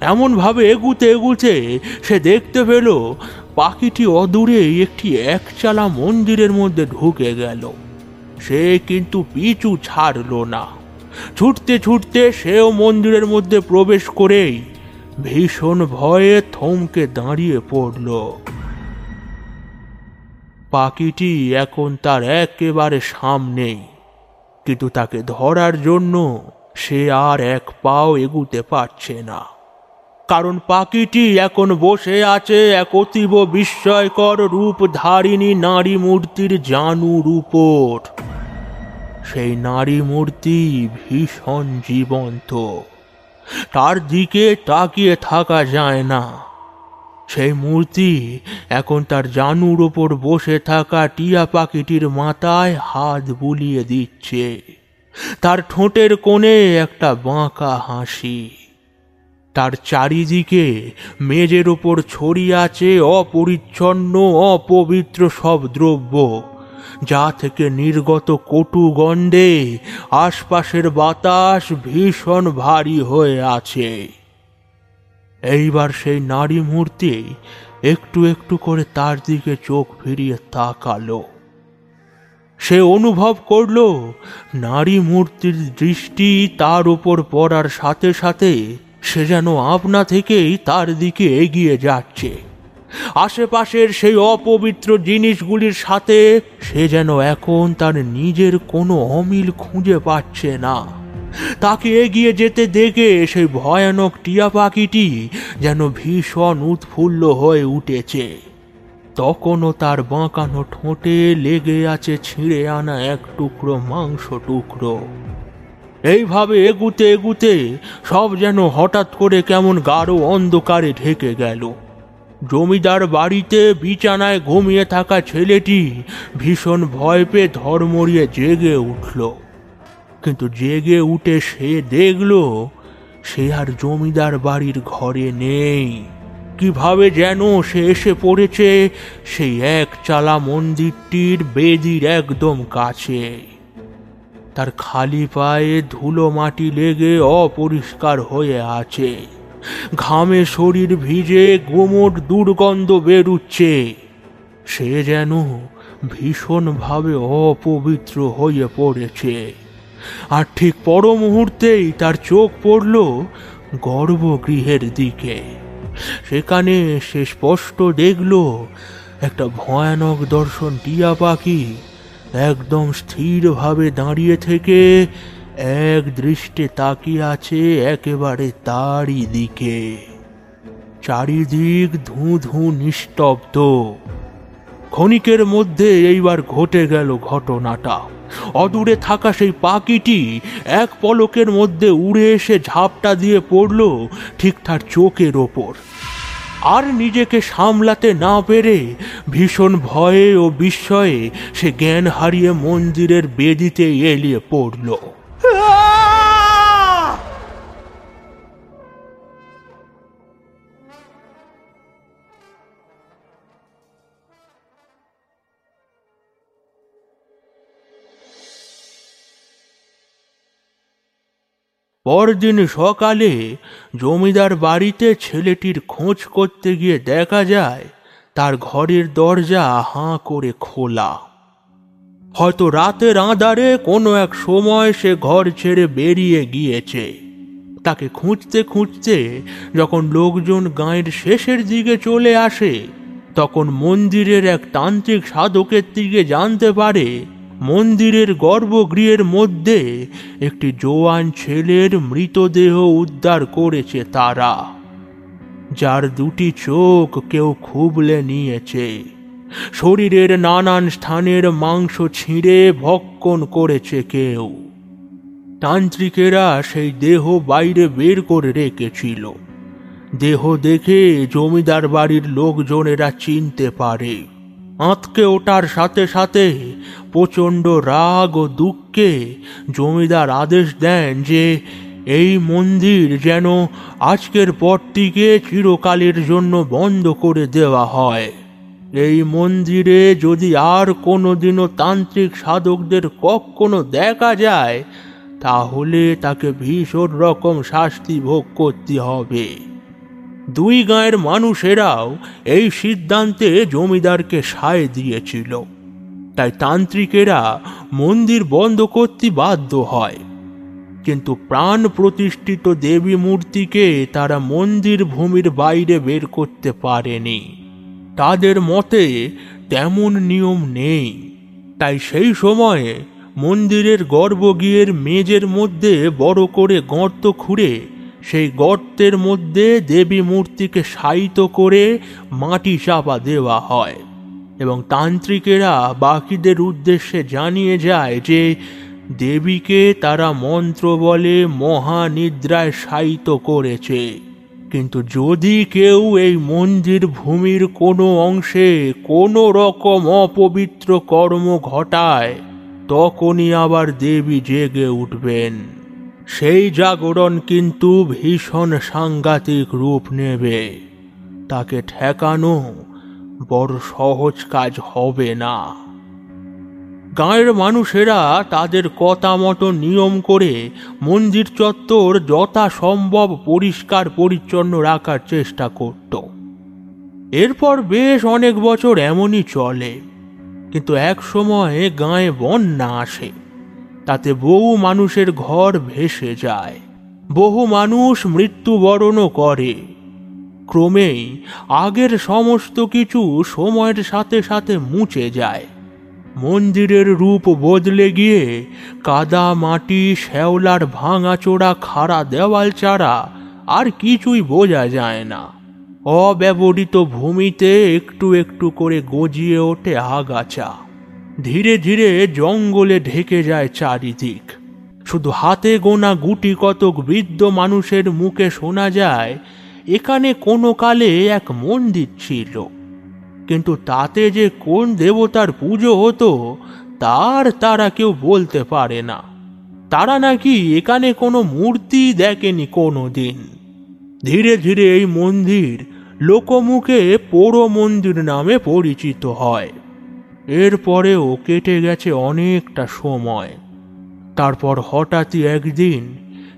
এমনভাবে এগুতে এগুতে সে দেখতে পেল পাখিটি অদূরে একটি একচালা মন্দিরের মধ্যে ঢুকে গেল। সে কিন্তু পিছু ছাড়লো না। ছুটতে ছুটতে সেও মন্দিরের মধ্যে প্রবেশ করেই ভীষণ ভয়ে থমকে দাঁড়িয়ে পড়ল। পাখিটি এখন তার একেবারে সামনেই, কিন্তু তাকে ধরার জন্য সে আর এক পাও এগুতে পারছে না। কারণ পাখিটি এখন বসে আছে এক অতীব বিস্ময়কর রূপ রূপধারিণী নারী মূর্তির জানুর উপর। সেই নারী মূর্তি ভীষণ জীবন্ত। তার দিকে তাকিয়ে থাকা যায় না। সেই মূর্তি এখন তার জানুর ওপর বসে থাকা টিয়া পাখিটির মাথায় হাত বুলিয়ে দিচ্ছে। তার ঠোঁটের কোণে একটা বাঁকা হাসি। তার চারিদিকে মেজের ওপর ছড়িয়ে আছে অপরিচ্ছন্ন, অপবিত্র সব দ্রব্য। যা থেকে নির্গত কটু গন্ধে আশপাশের বাতাস ভীষণ ভারী হয়ে আছে। এইবার সেই নারী মূর্তি একটু একটু করে তার দিকে চোখ ফিরিয়ে তাকালো। সে অনুভব করল, নারী মূর্তির দৃষ্টি তার উপর পড়ার সাথে সাথে সে যেন আপনা থেকেই তার দিকে এগিয়ে যাচ্ছে। আশেপাশের সেই অপবিত্র জিনিসগুলির সাথে সে যেন এখন তার নিজের কোনো অমিল খুঁজে পাচ্ছে না। তাকে এগিয়ে যেতে দেখে সেই ভয়ানক টিয়া পাখিটি যেন ভীষণ উৎফুল্ল হয়ে উঠেছে। তখনও তার বাঁকানো ঠোঁটে লেগে আছে ছিঁড়ে আনা এক টুকরো মাংস টুকরো। এইভাবে এগুতে এগুতে সব যেন হঠাৎ করে কেমন গাঢ় অন্ধকারে ঢেকে গেল। জমিদার বাড়িতে বিছানায় ঘুমিয়ে থাকা ছেলেটি ভীষণ ভয় পেয়ে ধর্মরিয়ে জেগে উঠল। কিন্তু জেগে উঠে সে দেখল, সে আর জমিদার বাড়ির ঘরে নেই। কীভাবে যেন সে এসে পড়েছে, সেই এক চালা মন্দিরটির বেদির একদম কাছে। তার খালি পায়ে ধুলো মাটি লেগে অপরিষ্কার হয়ে আছে। ঘামে শরীর ভিজে গোমট দুর্গন্ধ বেরুচ্ছে। সে যেন ভীষণভাবে অপবিত্র হয়ে পড়েছে। আর ঠিক পর মুহূর্তেই তার চোখ পড়ল গর্ভগৃহের দিকে। সেখানে সে স্পষ্ট দেখল একটা ভয়ানক দর্শন টিয়া পাখি একদম স্থিরভাবে দাঁড়িয়ে থেকে এক দৃষ্টে তাকিয়ে আছে একেবারে তারই দিকে। চারিদিক ধু ধু নিস্তব্ধ। ক্ষণিকের মধ্যে এইবার ঘটে গেল ঘটনাটা। অদূরে থাকা সেই পাখিটি এক পলকের মধ্যে উড়ে এসে ঝাপটা দিয়ে পড়ল ঠিক তার চোখের ওপর। আর নিজেকে সামলাতে না পেরে ভীষণ ভয়ে ও বিস্ময়ে সে জ্ঞান হারিয়ে মন্দিরের বেদিতে এলিয়ে পড়ল। পরদিন সকালে জমিদার বাড়িতে ছেলেটির খোঁজ করতে গিয়ে দেখা যায়, তার ঘরের দরজা হাঁ করে খোলা। হয়তো রাতের আঁধারে কোনো এক সময় সে ঘর ছেড়ে বেরিয়ে গিয়েছে। তাকে খুঁজতে খুঁজতে যখন লোকজন গাঁয়ের শেষের দিকে চলে আসে, তখন মন্দিরের এক তান্ত্রিক সাধকের দিকে জানতে পারে, মন্দিরের গর্ভগৃহের মধ্যে একটি জোয়ান ছেলের মৃতদেহ উদ্ধার করেছে তারা, যার দুটি চোখ কেউ খুবলে নিয়েছে। শরীরের নানান স্থানের মাংস ছিঁড়ে ভক্ষণ করেছে কেউ। তান্ত্রিকেরা সেই দেহ বাইরে বের করে রেখেছিল। দেহ দেখে জমিদার বাড়ির লোকজনেরা চিনতে পারে। আঁতকে ওঠার সাথে সাথে প্রচণ্ড রাগ ও দুঃখে জমিদার আদেশ দেন যে, এই মন্দির যেন আজকের পর থেকে চিরকালের জন্য বন্ধ করে দেওয়া হয়। এই মন্দিরে যদি আর কোনোদিনও তান্ত্রিক সাধকদের কখনো দেখা যায়, তাহলে তাকে ভীষণ রকম শাস্তি ভোগ করতে হবে। দুই গাঁয়ের মানুষেরাও এই সিদ্ধান্তে জমিদারকে সায় দিয়েছিল। তাই তান্ত্রিকেরা মন্দির বন্ধ করতে বাধ্য হয়। কিন্তু প্রাণ প্রতিষ্ঠিত দেবী মূর্তিকে তারা মন্দির ভূমির বাইরে বের করতে পারেনি। তাদের মতে তেমন নিয়ম নেই। তাই সেই সময়ে মন্দিরের গর্ভগৃহের মেজের মধ্যে বড় করে গর্ত খুঁড়ে সেই গর্তের মধ্যে দেবী মূর্তিকে শায়িত করে মাটি চাপা দেওয়া হয় এবং তান্ত্রিকেরা বাকিদের উদ্দেশ্যে জানিয়ে যায় যে দেবীকে তারা মন্ত্র বলে মহানিদ্রায় শায়িত করেছে। কিন্তু যদি কেউ এই মন্দির ভূমির কোনো অংশে কোনো রকম অপবিত্র কর্ম ঘটায়, তখনই আবার দেবী জেগে উঠবেন। সেই জাগরণ কিন্তু ভীষণ সাংঘাতিক রূপ নেবে। তাকে ঠেকানো বড় সহজ কাজ হবে না। গাঁয়ের মানুষেরা তাদের কথা মতো নিয়ম করে মন্দির চত্বর যথাসম্ভব পরিষ্কার পরিচ্ছন্ন রাখার চেষ্টা করত। এরপর বেশ অনেক বছর এমনই চলে, কিন্তু এক সময়ে গাঁয়ে বন্যা আসে। তাতে বহু মানুষের ঘর ভেসে যায়, বহু মানুষ মৃত্যুবরণও করে। ক্রমেই আগের সমস্ত কিছু সময়ের সাথে সাথে মুছে যায়। মন্দিরের রূপ বদলে গিয়ে কাদা মাটি, শ্যাওলার ভাঙাচোরা খাড়া দেওয়াল ছাড়া আর কিছুই বোঝা যায় না। অব্যবহৃত ভূমিতে একটু একটু করে গজিয়ে ওঠে আগাছা। ধীরে ধীরে জঙ্গলে ঢেকে যায় চারিদিক। শুধু হাতে গোনা গুটি কতক বৃদ্ধ মানুষের মুখে শোনা যায়, এখানে কোনো কালে এক মন্দির ছিল। কিন্তু তাতে যে কোন দেবতার পুজো হতো, তার তারা কেউ বলতে পারে না। তারা নাকি এখানে কোনো মূর্তি দেখেনি কোনো দিন ধীরে ধীরে এই মন্দির লোকমুখে পোড়ো মন্দির নামে পরিচিত হয়। এরপরেও কেটে গেছে অনেকটা সময়। তারপর হঠাৎই একদিন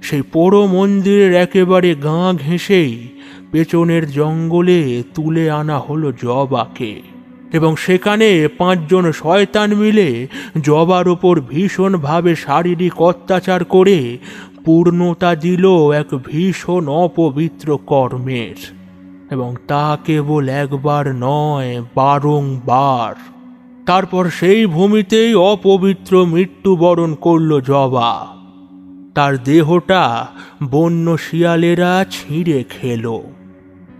সেই পোড়ো মন্দিরের একেবারে গাঁ ঘেঁষেই পেছনের জঙ্গলে তুলে আনা হলো জবাকে। এবং সেখানে পাঁচজন শয়তান মিলে জবার ওপর ভীষণভাবে শারীরিক অত্যাচার করে পূর্ণতা দিল এক ভীষণ অপবিত্র কর্মের। এবং তা কেবল একবার নয়, বারংবার। তারপর সেই ভূমিতেই অপবিত্র মৃত্যুবরণ করল জবা। তার দেহটা বন্য শিয়ালেরা ছিঁড়ে খেল।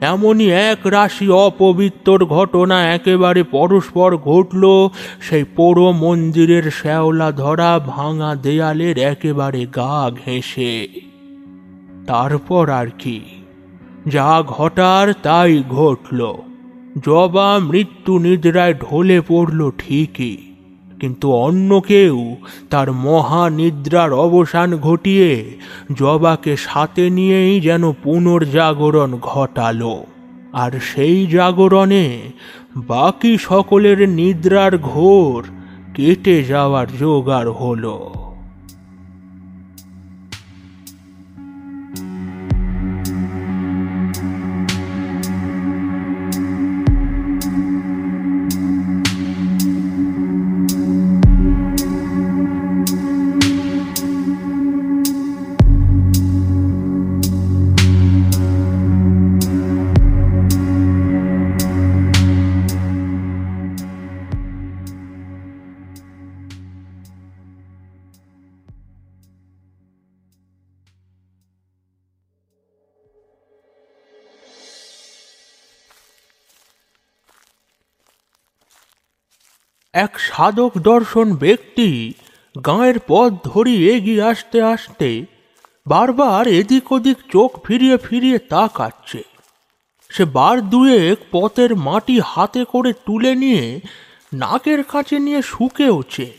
এমনই এক রাশি অপবিত্র ঘটনা একেবারে পরস্পর ঘটল। সেই পোড়ো মন্দিরের শ্যাওলা ধরা ভাঙা দেয়ালের একেবারে গা ঘেঁষে। তারপর আর কি? যা ঘটার তাই ঘটল। জবা মৃত্যু নিদ্রায় ঢলে পড়ল ঠিকই। কিন্তু অন্য কেউ তার মহানিদ্রার অবসান ঘটিয়ে জবাকে সাথে নিয়েই যেন পুনর্জাগরণ ঘটালো। আর সেই জাগরণে বাকি সকলের নিদ্রার ঘোর কেটে যাওয়ার জোগাড় হলো। এক সাধক দর্শন ব্যক্তি গাঁয়ের পথ ধরি এগিয়ে আসতে আসতে বারবার এদিক ওদিক চোখ ফিরিয়ে ফিরিয়ে তাকাচ্ছে। সে বার দুয়েক পথের মাটি হাতে করে তুলে নিয়ে নাকের কাছে নিয়ে শুকেওছে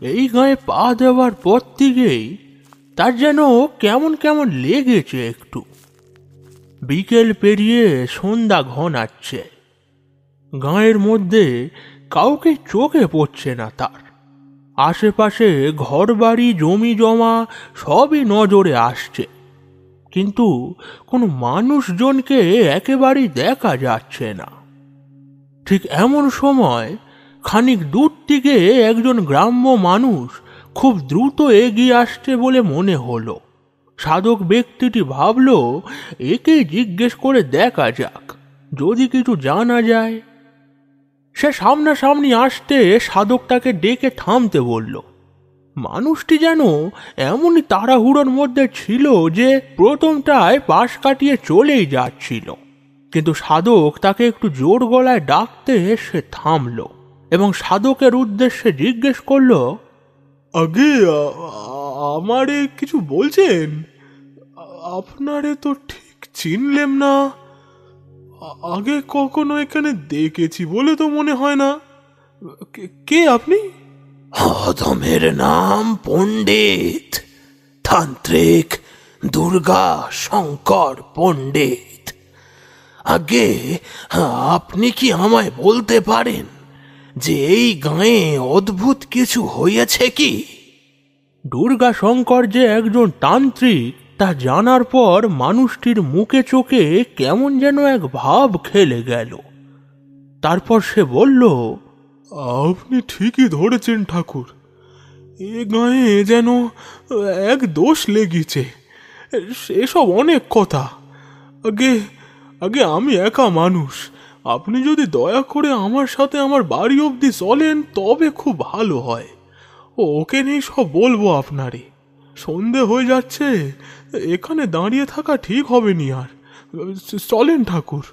এই গায়ে পা দেওয়ার পর থেকেই তার যেন কেমন কেমন লেগেছে একটু। বিকেল পেরিয়ে সন্ধ্যা ঘনাচ্ছে। গাঁয়ের মধ্যে কাউকে চোখে পড়ছে না তার। আশেপাশে ঘরবাড়ি জমি জমা সবই নজরে আসছে। কিন্তু কোনো মানুষজনকে একেবারেই দেখা যাচ্ছে না। ঠিক এমন সময় খানিক দূর থেকে একজন গ্রাম্য মানুষ খুব দ্রুত এগিয়ে আসছে বলে মনে হলো। সাধক ব্যক্তিটি ভাবল একে জিজ্ঞেস করে দেখা যাক। যদি কিছু জানা যায় সে সামনাসামনি আসতে সাধক তাকে ডেকে থামতে বলল, মানুষটি যেন এমনই তাড়াহুড়োর মধ্যে ছিল যে প্রথমটায় পাশ কাটিয়ে চলেই যাচ্ছিল। কিন্তু সাধক তাকে একটু জোর গলায় ডাকতে সে থামল এবং সাধকের উদ্দেশ্যে জিজ্ঞেস করল, আগে আমারে কিছু বলছেন? আপনারে তো ঠিক চিনলেম না। আগে কখনো এখানে দেখেছি বলে তো মনে হয় না। কে- কে আপনি? অধমের নাম পণ্ডিত তান্ত্রিক দুর্গা শঙ্কর পণ্ডিত। আগে আপনি কি আমায় বলতে পারেন যে এই গাঁয়ে অদ্ভুত কিছু হয়েছে কি? দুর্গা শঙ্কর যে একজন তান্ত্রিক তা জানার পর মানুষটির মুখে চোখে কেমন যেন এক ভাব খেলে গেল। তারপর সে বলল, আপনি ঠিকই ধরেছেন ঠাকুর। এ গায়ে যেন এক দোষ লেগেছে। সেসব অনেক কথা। আগে আগে আমি একা মানুষ। আপনি যদি দয়া করে আমার সাথে আমার বাড়ি অবধি চলেন, তবে খুব ভালো হয়। ওকে নিয়ে সব বলব আপনারে। সন্ধে হয়ে যাচ্ছে এখানে দাঁড়িয়ে থাকা ঠিক হবে নি আর। চলেন ঠাকুর।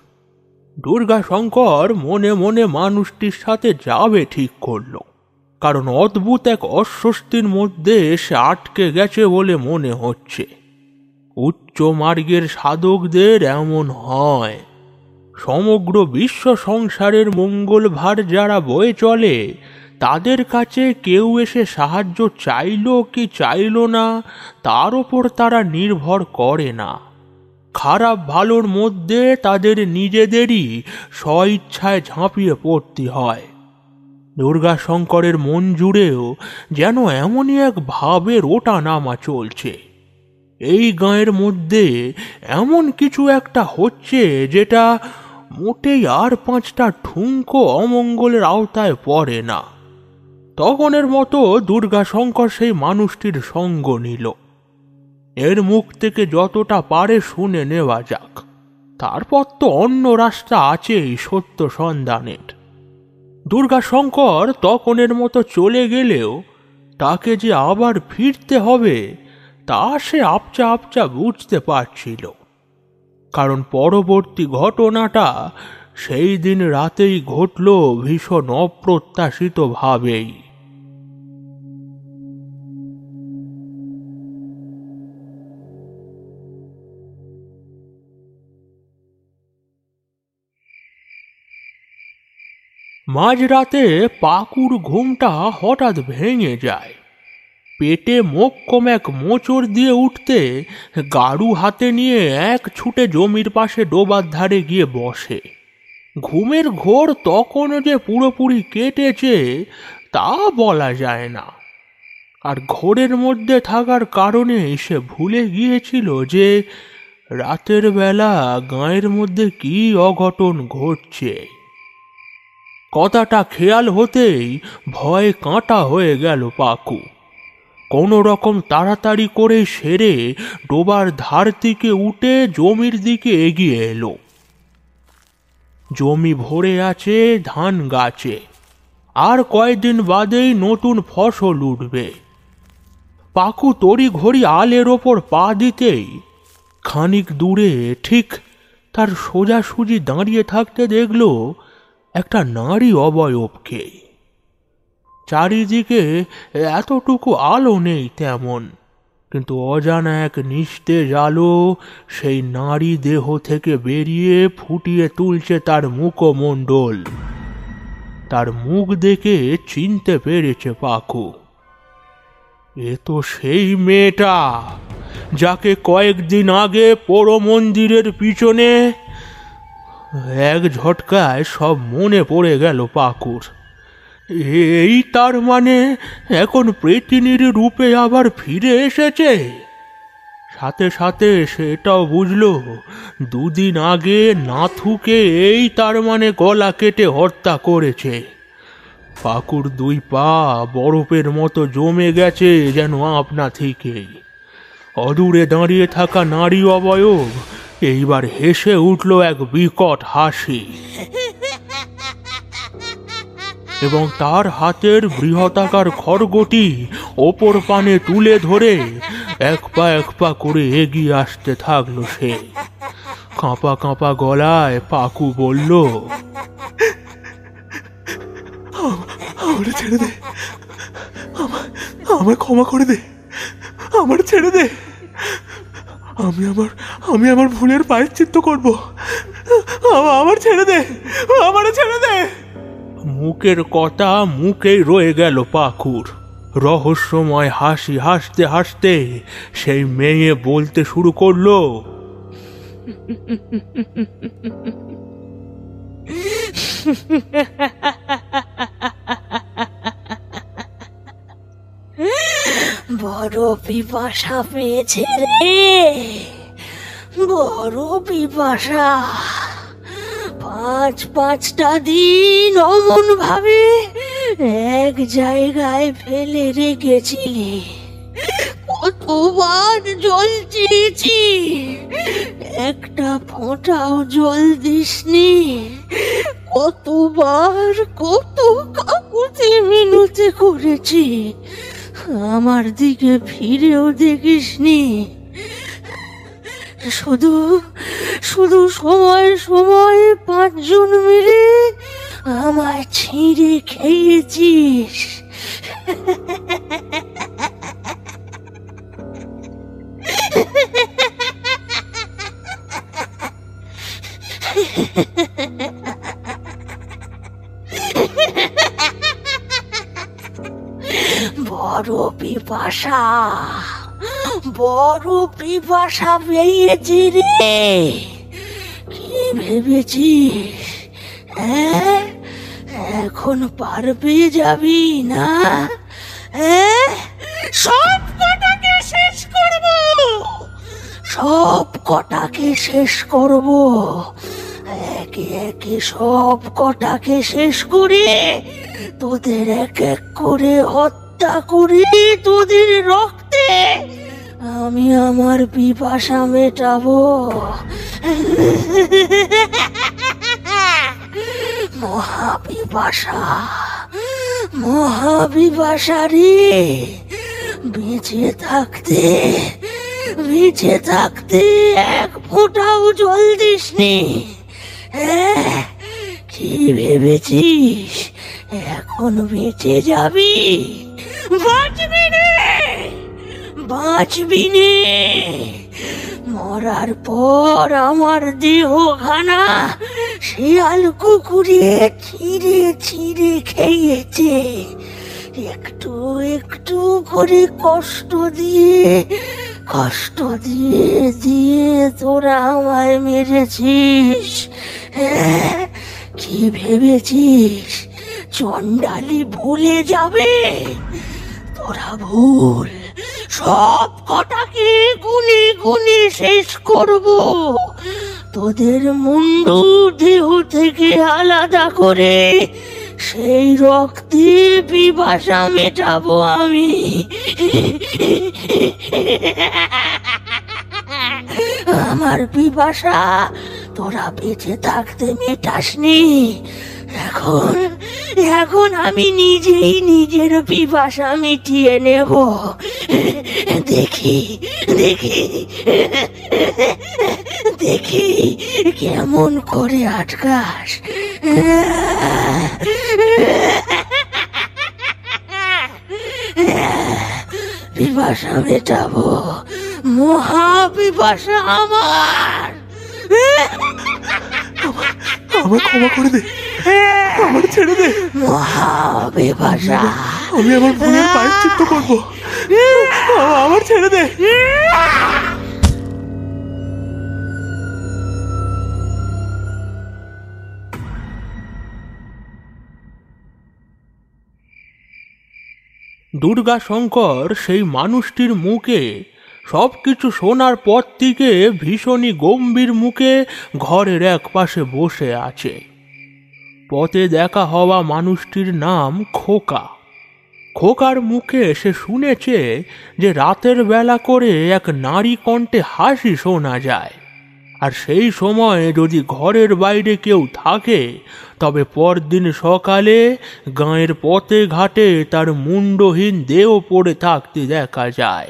দুর্গা শঙ্কর মনে মনে মানুষটির সাথে যাবে ঠিক করল। কারণ অদ্ভুত এক অস্বস্তির মধ্যে সে আটকে গেছে বলে মনে হচ্ছে। উচ্চ মার্গের সাধকদের এমন হয়। সমগ্র বিশ্ব সংসারের মঙ্গল ভার যারা বয়ে চলে তাদের কাছে কেউ এসে সাহায্য চাইলো কি চাইলো না, তার ওপর তারা নির্ভর করে না। খারাপ ভালোর মধ্যে তাদের নিজেদেরই স্বইচ্ছায় ঝাঁপিয়ে পড়তে হয়। দুর্গাশঙ্করের মন জুড়েও যেন এমনই এক ভাবের ওটা নামা চলছে। এই গাঁয়ের মধ্যে এমন কিছু একটা হচ্ছে যেটা মোটেই আর পাঁচটা ঠুঙ্কো অমঙ্গলের আওতায় পড়ে না। তখনের মতো দুর্গাশঙ্কর সেই মানুষটির সঙ্গ নিল। এর মুখ থেকে যতটা পারে শুনে নেওয়া যাক। তারপর তো অন্য রাস্তা আছেই সত্য সন্ধানের। দুর্গাশঙ্কর তখনের মতো চলে গেলেও তাকে যে আবার ফিরতে হবে, তা সে আপচা আপচা বুঝতে পারছিল। কারণ পরবর্তী ঘটনাটা সেই দিন রাতেই ঘটল ভীষণ অপ্রত্যাশিতভাবেই। মাঝরাতে পাকুর ঘুমটা হঠাৎ ভেঙে যায়। পেটে মোক্ষম এক মোচড় দিয়ে উঠতে গাড়ু হাতে নিয়ে এক ছুটে জমির পাশে ডোবার ধারে গিয়ে বসে। ঘুমের ঘোর তখনও যে পুরোপুরি কেটেছে, তা বলা যায় না। আর ঘোরের মধ্যে থাকার কারণে সে ভুলে গিয়েছিল যে রাতের বেলা গাঁয়ের মধ্যে কি অঘটন ঘটছে। কথাটা খেয়াল হতেই ভয় কাঁটা হয়ে গেল পাকু। কোনো রকম তাড়াতাড়ি করে সেরে ডোবার ধার থেকে উঠে জমির দিকে এগিয়ে এলো। জমি ভরে আছে ধান গাছে। আর কয়েকদিন বাদেই নতুন ফসল উঠবে। পাকু তড়ি ঘড়ি আলের ওপর পা দিতেই খানিক দূরে ঠিক তার সোজাসুজি দাঁড়িয়ে থাকতে দেখল একটা নারী অবয়বকে। চারিদিকে এতটুকু আলো নেই তেমন, কিন্তু অজানা এক নিস্তেজ আলো সেই নারী দেহ থেকে বেরিয়ে ফুটিয়ে তুলছে তার মুখমণ্ডল। তার মুখ দেখে চিনতে পেরেছে পাখু। এ তো সেই মেয়েটা, যাকে কয়েকদিন আগে পোড়ো মন্দিরের পিছনে এক ঝটকায় সব মনে পড়ে গেল পাকুর। এই তার মানে এখন প্রেতিনীর রূপে আবার ফিরে এসেছে? সাথে সাথে সেটাও বুঝলো, দুদিন আগে নাথুকে এই তার মানে গলা কেটে হত্যা করেছে। পাকুর দুই পা বরফের মতো জমে গেছে যেন আপনা থেকেই অদূরে দাঁড়িয়ে থাকা নারী অবয়ব এইবার হেসে উঠল এক বিকট হাসি। এবং তার হাতের বৃহতাকার খড়গটি ওপর পানে তুলে ধরে এক পা এক পা করে এগিয়ে আসতে থাকল সে। কাঁপা কাঁপা গলায় পাকু বলল, আমার ছেড়ে দে। আমার ক্ষমা করে দে। আমার ছেড়ে দে। আমি আমার আমি আমার ভুলের পায়চিত্ত করব। আমার ছেড়ে দে আমার ছেড়ে দে। মুখের কথা মুখেই রয়ে গেল পাখুর। রহস্যময় হাসি হাসতে হাসতে সেই মেয়ে বলতে শুরু করল বড় পিপাসা পেয়েছে রে। বড় পিপাসা। পাঁচ পাঁচটা দিন অমন ভাবে এক জায়গায় ফেলে রেখেছিলি কতবার জল চেয়েছি। একটা ফোঁটাও জল দিসনি। কতবার কত কাকুতি মিনতি করেছি। আমার দিকে ফিরেও দেখিসনি। শুধু শুধু সময় সময় পাঁচজন মিলে আমায় ছিঁড়ে খেয়েছিস। বড় পিপাসা বড় পিপাসা পেয়েছি রে। কি ভেবেছিস হ্যাঁ? এখন পার পেয়ে যাবি না? হ্যাঁ? সব কটাকে শেষ করব। সব কটাকে শেষ করব। একে একে সব কটাকে শেষ করে তোদের এক এক করে হত্যা করে তোদের রক্তে, আমি আমার পিপাসা মেটাবো। মহাপিপাসা মহাপিপাসা রে। বেঁচে থাকতে বেঁচে থাকতে এক ফোঁটাও জল দিসনি। হ্যাঁ কি ভেবেছিস? এখন বেঁচে যাবি? বাঁচবি রে বাঁচবি নে! মরার পর আমার দেহখানা শিয়াল কুকুরে ছিঁড়ে ছিঁড়ে খেয়েছে। একটু একটু করে কষ্ট দিয়ে কষ্ট দিয়ে দিয়ে তোরা আমায় মেরেছিস। হ্যাঁ কি ভেবেছিস? চণ্ডালি ভুলে যাবে? তোরা ভুল। সব কটাকে গুনে গুনে শেষ করব। তোদের মুন্ডু দেহ থেকে আলাদা করে সেই রক্তে পিপাসা মেটাবো আমি। আমার পিপাসা তোরা বেঁচে থাকতে মেটাসনি। এখন এখন আমি নিজেই নিজের পিপাসা মিটিয়ে নেব। দেখি দেখি দেখি কেমন করে আটকাস। পিপাসা মেটাবো মহা পিপাসা আমার। আমার ক্ষমা করে দে। আমার ছেড়ে দে। আমি আমার ভুলের প্রায়শ্চিত্ত করব। আমার ছেড়ে দে। দুর্গা শঙ্কর সেই মানুষটির মুখে সব কিছু শোনার পর থেকে ভীষণই গম্ভীর মুখে ঘরের এক পাশে বসে আছে। পথে দেখা হওয়া মানুষটির নাম খোকা। খোকার মুখে সে শুনেছে যে রাতের বেলা করে এক নারী কণ্ঠে হাসি শোনা যায়। আর সেই সময় যদি ঘরের বাইরে কেউ থাকে, তবে পরদিন সকালে গাঁয়ের পথে ঘাটে তার মুন্ডহীন দেহ পড়ে থাকতে দেখা যায়।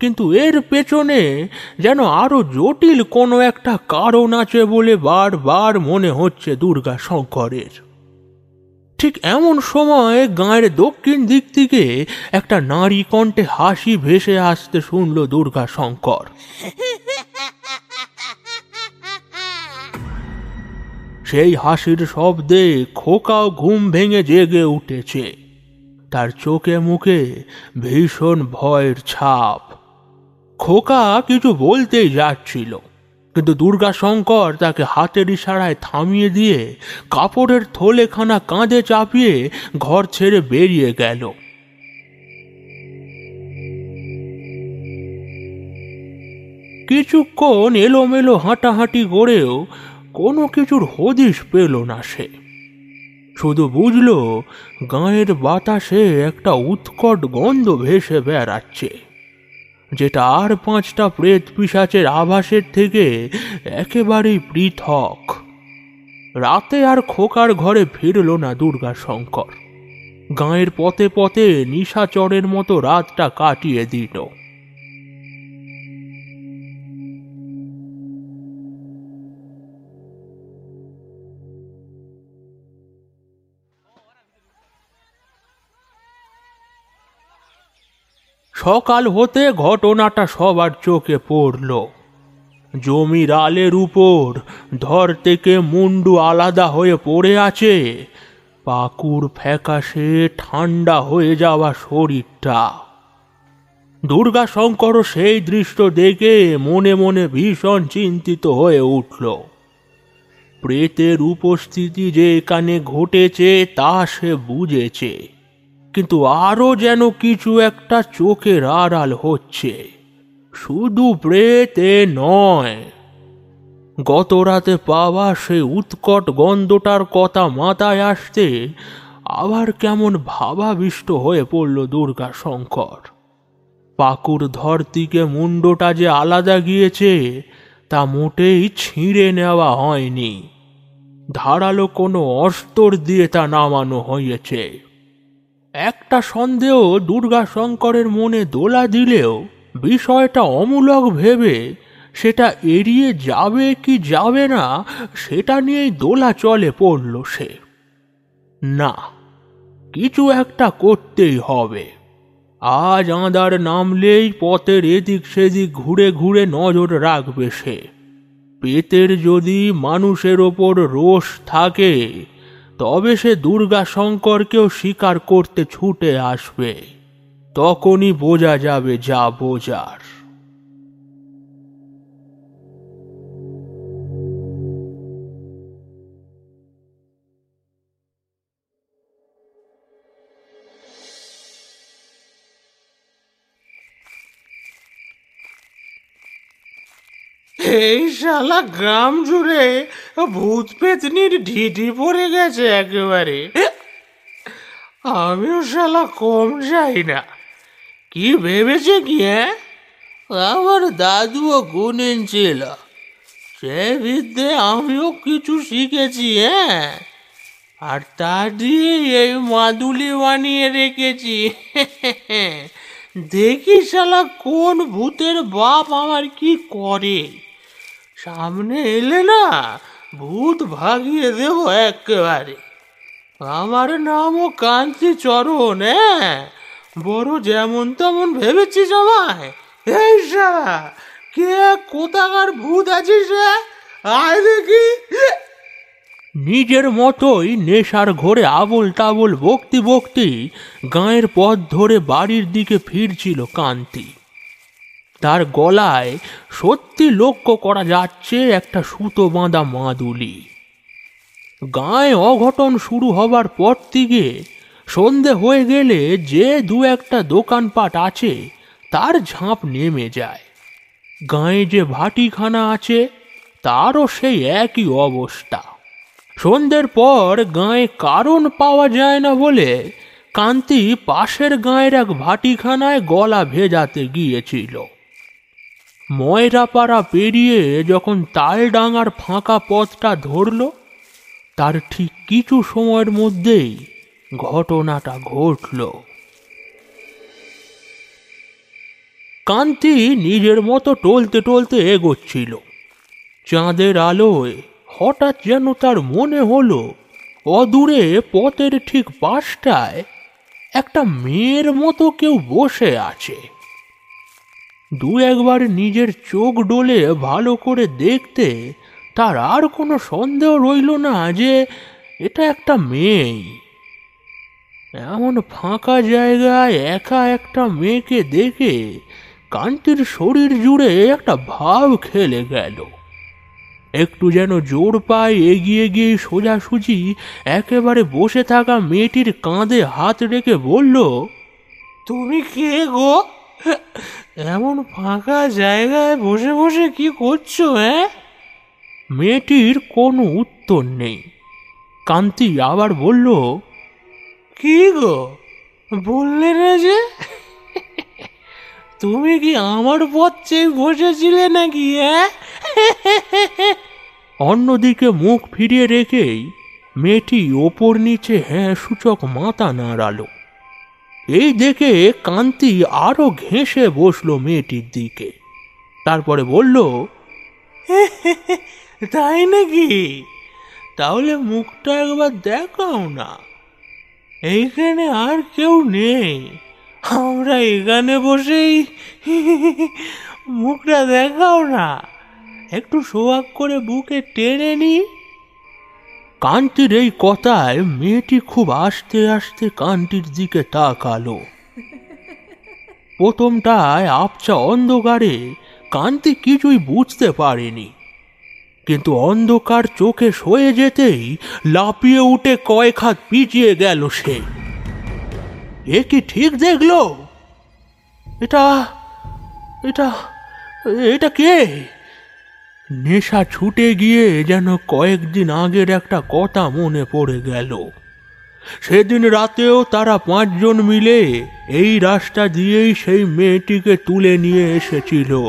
কিন্তু এর পেছনে যেন আরও জটিল কোনো একটা কারণ আছে বলে বারবার মনে হচ্ছে দুর্গা শঙ্করের ঠিক এমন সময় গাঁয়ের দক্ষিণ দিক থেকে একটা নারী কণ্ঠে হাসি ভেসে আসতে শুনল দুর্গা শঙ্কর সেই হাসির শব্দে খোকাও ঘুম ভেঙে জেগে উঠেছে। তার চোখে মুখে ভীষণ ভয়ের ছাপ। খোকা কিছু বলতেই যাচ্ছিল, কিন্তু দুর্গা শঙ্কর তাকে হাতের ইশারায় থামিয়ে দিয়ে কাপড়ের থলেখানা কাঁধে চাপিয়ে ঘর ছেড়ে বেরিয়ে গেল। কিছুক্ষণ এলোমেলো হাঁটাহাঁটি করেও কোনো কিছুর হদিশ পেল না সে। শুধু বুঝল, গাঁয়ের বাতাসে একটা উৎকট গন্ধ ভেসে বেড়াচ্ছে। যেটা আর পাঁচটা প্রেত পিসাচের আভাসের থেকে একেবারেই পৃথক। রাতে আর খোকার ঘরে ফিরল না দুর্গা শঙ্কর গাঁয়ের পথে পথে নিশাচরের মতো রাতটা কাটিয়ে দিল। সকাল হতে ঘটনাটা সবার চোখে পড়ল। জমির আলের উপর ধর থেকে মুন্ডু আলাদা হয়ে পড়ে আছে। পাকুর ফ্যাকাশে ঠান্ডা হয়ে যাওয়া শরীরটা। দুর্গা শঙ্করও সেই দৃশ্য দেখে মনে মনে ভীষণ চিন্তিত হয়ে উঠল। প্রেতের উপস্থিতি যে এখানে ঘটেছে তা সে বুঝেছে। কিন্তু আরও যেন কিছু একটা চোখের আড়াল হচ্ছে। শুধু প্রেতে নয়। গত রাতে পাওয়া সেই উৎকট গন্ধটার কথা মাথায় আসতে আবার কেমন ভাবাবিষ্ট হয়ে পড়ল দুর্গা শঙ্কর পাকুর ধর থেকে মুন্ডটা যে আলাদা গিয়েছে, তা মোটেই ছিঁড়ে নেওয়া হয়নি। ধারালো কোনো অস্তর দিয়ে তা নামানো হয়েছে। একটা সন্দেহ দুর্গা শঙ্করের মনে দোলা দিলেও বিষয়টা অমূলক ভেবে সেটা এড়িয়ে যাবে কি যাবে না সেটা নিয়েই দোলা চলে পড়ল সে। না, কিছু একটা করতেই হবে। আজ আঁদার নামলেই পথের এদিক সেদিক ঘুরে ঘুরে নজর রাখবে সে। পেতের যদি মানুষের ওপর রোষ থাকে তবে সে দুর্গা শঙ্করকেও স্বীকার করতে ছুটে আসবে। তখনই বোঝা যাবে যা বোঝার। এই শালা গ্রাম জুড়ে ভূত পেতনির ঢিঢি পড়ে গেছে একেবারে। আমিও শালা কম যাই না। কি ভেবেছে কি হ্যাঁ? আমার দাদুও গুণেন ছিল সে বিদ্যে আমিও কিছু শিখেছি হ্যাঁ? আর তা দিয়ে এই মাদুলি বানিয়ে রেখেছি দেখি শালা কোন ভূতের বাপ আমার কি করে। সামনে এলে না ভূত ভাগিয়ে দেব একেবারে। আমার নামও কান্তি চরণ হ্যাঁ? বড় যেমন তেমন ভেবেছিস আমায়। এই কে কোথাকার ভূত আছিস আয় দেখি। নিজের মতোই নেশার ঘরে আবল তাবল বকতি বকতি গায়ের পথ ধরে বাড়ির দিকে ফিরছিল কান্তি। তার গলায় সত্যি লক্ষ্য করা যাচ্ছে একটা সুতো বাঁধা মাদুলি। গায়ে অঘটন শুরু হবার পর থেকে সন্ধে হয়ে গেলে যে দু একটা দোকানপাট আছে, তার ঝাঁপ নেমে যায়। গায়ে যে ভাটিখানা আছে, তারও সেই একই অবস্থা। সন্ধ্যের পর গায়ে কারণ পাওয়া যায় না বলে কান্তি পাশের গায়ের এক ভাটিখানায় গলা ভেজাতে গিয়েছিল। ময়রাপাড়া পেরিয়ে যখন তালডাঙার ফাঁকা পথটা ধরল, তার ঠিক কিছু সময়ের মধ্যেই ঘটনাটা ঘটল। কান্তি নিজের মতো টলতে টলতে এগোচ্ছিল। চাঁদের আলোয় হঠাৎ যেন তার মনে হলো, অদূরে পথের ঠিক পাশটায় একটা মেয়ের মতো কেউ বসে আছে। দু একবার নিজের চোখ ডোলে ভালো করে দেখতে তার আর কোনো সন্দেহ রইল না যে এটা একটা মেয়েই। এমন ফাঁকা জায়গায় একা একটা মেয়েকে দেখে কান্তির শরীর জুড়ে একটা ভাব খেলে গেল। একটু যেন জোর পায় এগিয়ে গিয়ে সোজাসুজি একেবারে বসে থাকা মেয়েটির কাঁধে হাত রেখে বলল, তুমি কে গো? এমন ফাঁকা জায়গায় বসে বসে কি করছ হ্যাঁ? মেয়েটির কোনো উত্তর নেই। কান্তি আবার বলল কি গো? বললে না যে? তুমি কি আমার পথ চেয়ে বসেছিলে নাকি হ্যাঁ? অন্যদিকে মুখ ফিরিয়ে রেখেই মেয়েটি ওপর নিচে হ্যাঁ সূচক মাথা নাড়ালো। এই দেখে কান্তি আরও ঘেঁষে বসল মেয়েটির দিকে। তারপরে বলল তাই নাকি? তাহলে মুখটা একবার দেখাও না। এইখানে আর কেউ নেই। আমরা এখানে বসেই মুখটা দেখাও না। একটু সোয়াগ করে বুকে টেনে নি। কান্তির এই কথায় মেয়েটি খুব আস্তে আস্তে কান্তির দিকে তাকালো। প্রথমটায় আপচা অন্ধকারে কান্তি কিছুই বুঝতে পারেনি। কিন্তু অন্ধকার চোখে সয়ে যেতেই লাপিয়ে উঠে কয়েক হাত পিছিয়ে গেল সে। এ কি ঠিক দেখল? এটা এটা এটা কে? নেশা ছুটে গিয়ে যেন কয়েকদিন আগের একটা কথা মনে পড়ে গেল। সেদিন রাতেও তারা পাঁচজন মিলে এই রাস্তা দিয়েই সেই মেয়েটিকে তুলে নিয়ে এসেছিল।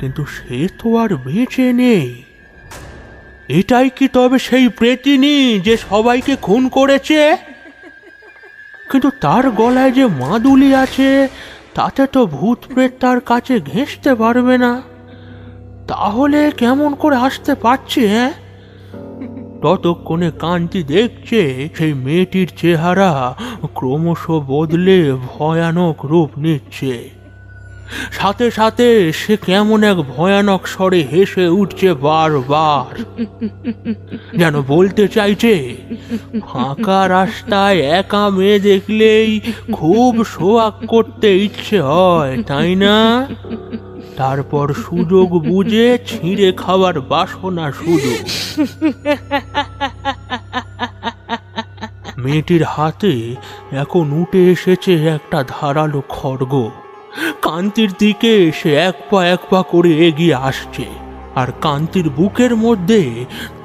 কিন্তু সে তো আর বেঁচে নেই। এটাই কি তবে সেই প্রেতিনি যে সবাইকে খুন করেছে? কিন্তু তার গলায় যে মাদুলি আছে, তাতে তো ভূত প্রেত তার কাছে ঘেঁষতে পারবে না। তাহলে কেমন করে আসতে পারছে হ্যাঁ? ততক্ষণে কান্তি দেখছে সেই মেয়েটির চেহারা ক্রমশ বদলে ভয়ানক রূপ নিচ্ছে। সাথে সাথে সে কেমন এক ভয়ানক স্বরে হেসে উঠছে বারবার। যেন বলতে চাইছে, ফাঁকা রাস্তায় একা মেয়ে দেখলেই খুব শোয়াক করতে ইচ্ছে হয়, তাই না? তারপর সুযোগ বুঝে ছিঁড়ে খাওয়ার বাসনা শুধু মেয়েটির হাতে এখন উঠে এসেছে একটা ধারালো খড়গ। কান্তির দিকে সে এক পা এক পা করে এগিয়ে আসছে, আর কান্তির বুকের মধ্যে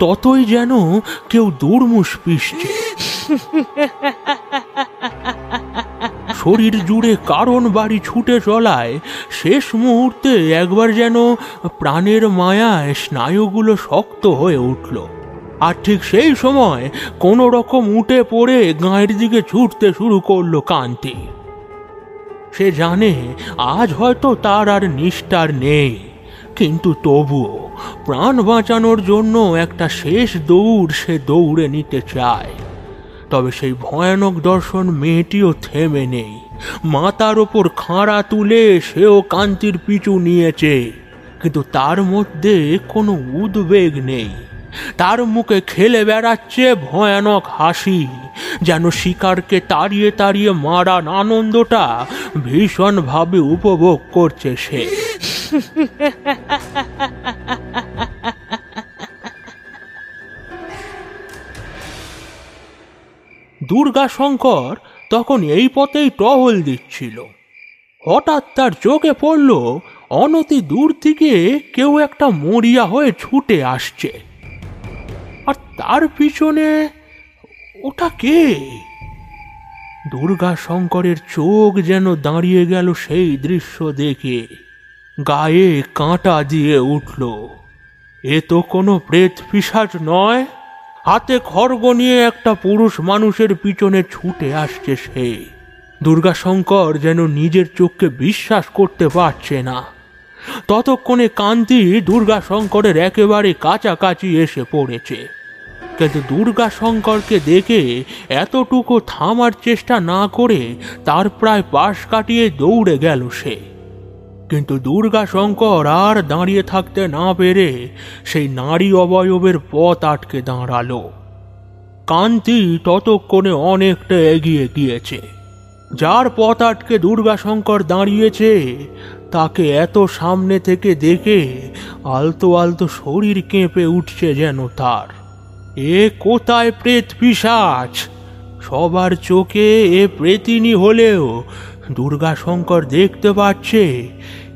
ততই যেন কেউ দুর্মুষ পিষছে। শরীর জুড়ে কারণ বাড়ি ছুটে চলায়, শেষ মুহূর্তে একবার যেন প্রাণের মায়ায় স্নায়ুগুলো শক্ত হয়ে উঠল। আর ঠিক সেই সময় কোনো রকম উঠে পড়ে গাঁয়ের দিকে ছুটতে শুরু করল কান্তি সে জানে আজ হয়তো তার আর নিষ্ঠার নেই। কিন্তু তবুও প্রাণ বাঁচানোর জন্য একটা শেষ দৌড় সে দৌড়ে নিতে চায়। তবে সেই ভয়ানক দর্শন মেয়েটিও থেমে নেই। মাতার ওপর খাঁড়া তুলে সেও কান্তির পিছু নিয়েছে। কিন্তু তার মধ্যে কোনো উদ্বেগ নেই। তার মুখে খেলে বেড়াচ্ছে ভয়ানক হাসি, যেন শিকারকে তাড়িয়ে তাড়িয়ে মারার আনন্দটা ভীষণভাবে উপভোগ করছে সে। দুর্গাশঙ্কর তখন এই পথেই টহল দিচ্ছিল। হঠাৎ তার চোখে পড়ল, অনতি দূর থেকে কেউ একটা মরিয়া হয়ে ছুটে আসছে। আর তার পিছনে ওটা কে? দুর্গা শঙ্করের চোখ যেন দাঁড়িয়ে গেল সেই দৃশ্য দেখে। গায়ে কাঁটা দিয়ে উঠল। এ তো কোনো প্রেত পিসাচ নয়। হাতে খড়গ নিয়ে একটা পুরুষ মানুষের পিছনে ছুটে আসছে সে। দুর্গাশঙ্কর যেন নিজের চোখকে বিশ্বাস করতে পারছে না। ততক্ষণে কান্তি দুর্গাশঙ্করের একেবারে কাছাকাছি এসে পড়েছে। কিন্তু দুর্গাশঙ্করকে দেখে এতটুকু থামার চেষ্টা না করে তার প্রায় পাশ কাটিয়ে দৌড়ে গেল সে। কিন্তু দুর্গাশঙ্কর আর দাঁড়িয়ে থাকতে না পেরে সেই নারী অবয়বের পথ আটকে দাঁড়াল। কান্তি ততক্ষণে অনেকটা এগিয়ে গিয়েছে। যার পথ আটকে দুর্গাশঙ্কর দাঁড়িয়েছে, তাকে এত সামনে থেকে দেখে আলতো আলতো শরীর কেঁপে উঠছে যেন তার। এ কোথায় প্রেত পিসাচ সবার চোখে এ প্রেতিনী হলেও দুর্গাশঙ্কর দেখতে পাচ্ছে,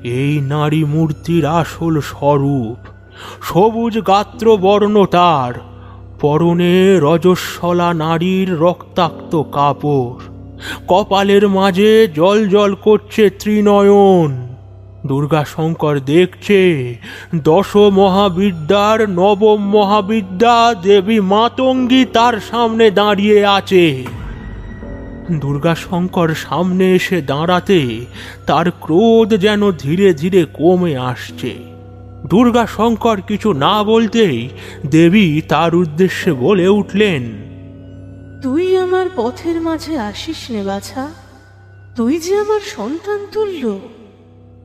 এই নারী মূর্তির আসল স্বরূপ। সবুজ গাত্র বর্ণ তার, পরনে রজস্বলা নারীর রক্তাক্ত কাপড়। কপালের মাঝে জল জল করছে ত্রিনয়ন। দুর্গাশঙ্কর দেখছে দশ মহাবিদ্যার নবম মহাবিদ্যা দেবী মাতঙ্গী তার সামনে দাঁড়িয়ে আছে। দুর্গাশঙ্কর সামনে এসে দাঁড়াতে, তার ক্রোধ যেন ধীরে ধীরে কমে আসছে। দুর্গাশঙ্কর কিছু না বলতেই দেবী তার উদ্দেশ্যে বলে উঠলেন, তুই আমার পথের মাঝে আসিস নে বাছা। তুই যে আমার সন্তান তুল্য,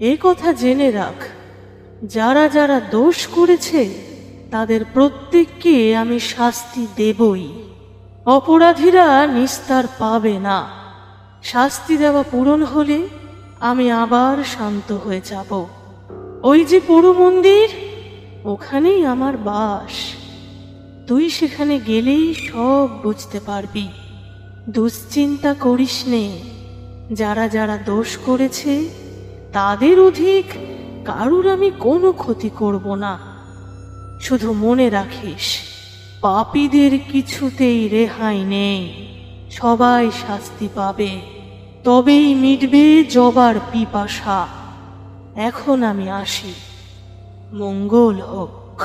এ কথা জেনে রাখ। যারা যারা দোষ করেছে, তাদের প্রত্যেককে আমি শাস্তি দেবই। অপরাধীরা নিস্তার পাবে না। শাস্তি দেওয়া পূরণ হলে আমি আবার শান্ত হয়ে যাব। ওই যে পুরো মন্দির, ওখানেই আমার বাস। তুই সেখানে গেলেই সব বুঝতে পারবি। দুশ্চিন্তা করিস নে। যারা যারা দোষ করেছে, তাদের অধিক কারুর আমি কোনো ক্ষতি করব না। শুধু মনে রাখিস। পাপীদের কিছুতেই রেহাই নেই। সবাই শাস্তি পাবে। তবেই মিটবে জবার পিপাসা। এখন আমি আসি। মঙ্গল হোক।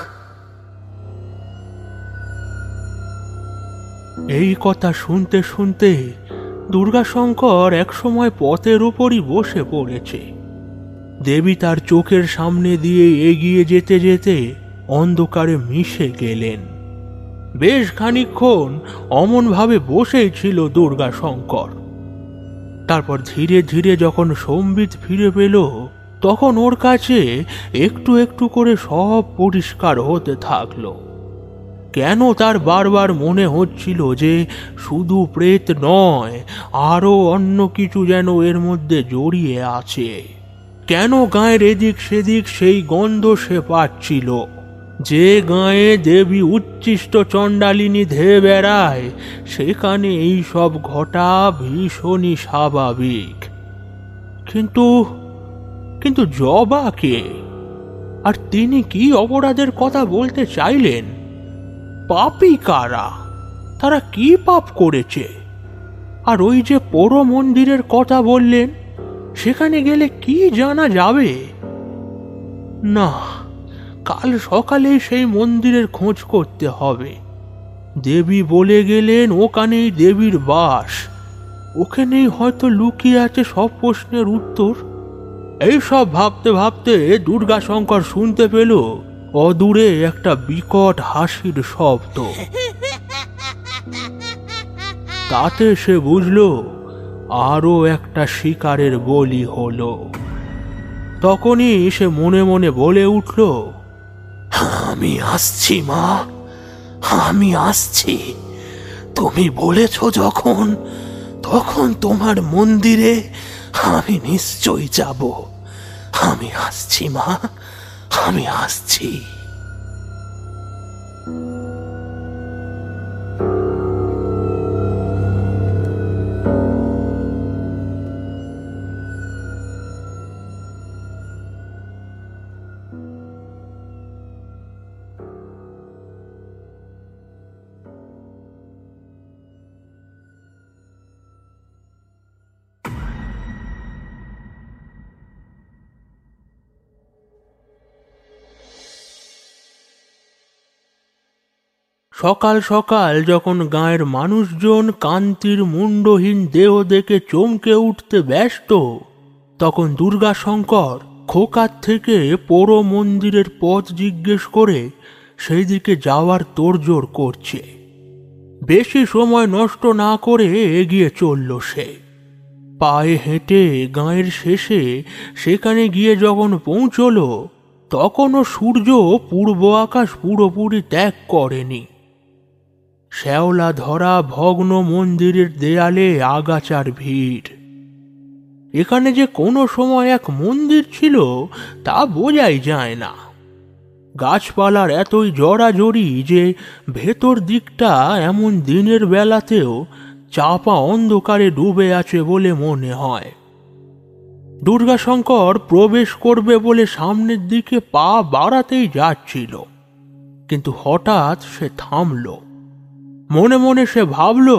এই কথা শুনতে শুনতে দুর্গাশঙ্কর একসময় পথের উপরই বসে পড়েছে। দেবী তার চোখের সামনে দিয়ে এগিয়ে যেতে যেতে অন্ধকারে মিশে গেলেন। বেশ খানিকক্ষণ অমনভাবে বসেই ছিল দুর্গাশঙ্কর তারপর ধীরে ধীরে যখন সম্বিত ফিরে পেল, তখন ওর কাছে একটু একটু করে সব পরিষ্কার হতে থাকল। কেন তার বারবার মনে হচ্ছিল যে শুধু প্রেত নয়, আরও অন্য কিছু যেন এর মধ্যে জড়িয়ে আছে। কেন গায়ের এদিক সেদিক সেই গন্ধ সে পাচ্ছিল? যে গায়ে দেবী উচ্ছিষ্ট চণ্ডালিনী ধেয়ে বেড়ায় সেখানে এই সব ঘটা ভীষণই স্বাভাবিক। কিন্তু কিন্তু জবা কে? আর তিনি কি অপরাধের কথা বলতে চাইলেন? পাপই কারা? তারা কি পাপ করেছে? আর ওই যে পোড়ো মন্দিরের কথা বললেন, সেখানে গেলে কি জানা যাবে? না। কাল সকালে সেই মন্দিরের খোঁজ করতে হবে। দেবী বলে গেলেন, ওখানেই দেবীর বাস। ওখানেই হয়তো লুকিয়ে আছে সব প্রশ্নের উত্তর। এইসব ভাবতে ভাবতে দুর্গাশঙ্কর শুনতে পেল অদূরে একটা বিকট হাসির শব্দ। তাতে সে বুঝল, আরও একটা শিকারের বলি হলো। তখনই সে মনে মনে বলে উঠল আমি আসছি, মা। আমি আসছি। তুমি বলেছ যখন, তখন তোমার মন্দিরে আমি নিশ্চয়ই যাব। আমি আসছি, মা। আমি আসছি। সকাল সকাল যখন গায়ের মানুষজন কান্তির মুন্ডহীন দেহ দেখে চমকে উঠতে ব্যস্ত, তখন দুর্গাশঙ্কর খোকার থেকে পোড়ো মন্দিরের পথ জিজ্ঞেস করে সেই দিকে যাওয়ার তোড়জোড় করছে। বেশি সময় নষ্ট না করে এগিয়ে চলল সে। পায়ে হেঁটে গাঁয়ের শেষে সেখানে গিয়ে যখন পৌঁছলো, তখনও সূর্য পূর্ব আকাশ পুরোপুরি ত্যাগ করেনি। শ্যাওলা ধরা ভগ্ন মন্দিরের দেয়ালে আগাছার ভিড়। এখানে যে কোনো সময় এক মন্দির ছিল, তা বোঝাই যায় না। গাছপালার এতই জড়াজড়ি যে ভেতর দিকটা এমন দিনের বেলাতেও চাপা অন্ধকারে ডুবে আছে বলে মনে হয়। দুর্গাশঙ্কর প্রবেশ করবে বলে সামনের দিকে পা বাড়াতেই যাচ্ছিল, কিন্তু হঠাৎ সে থামল। মনে মনে সে ভাবল,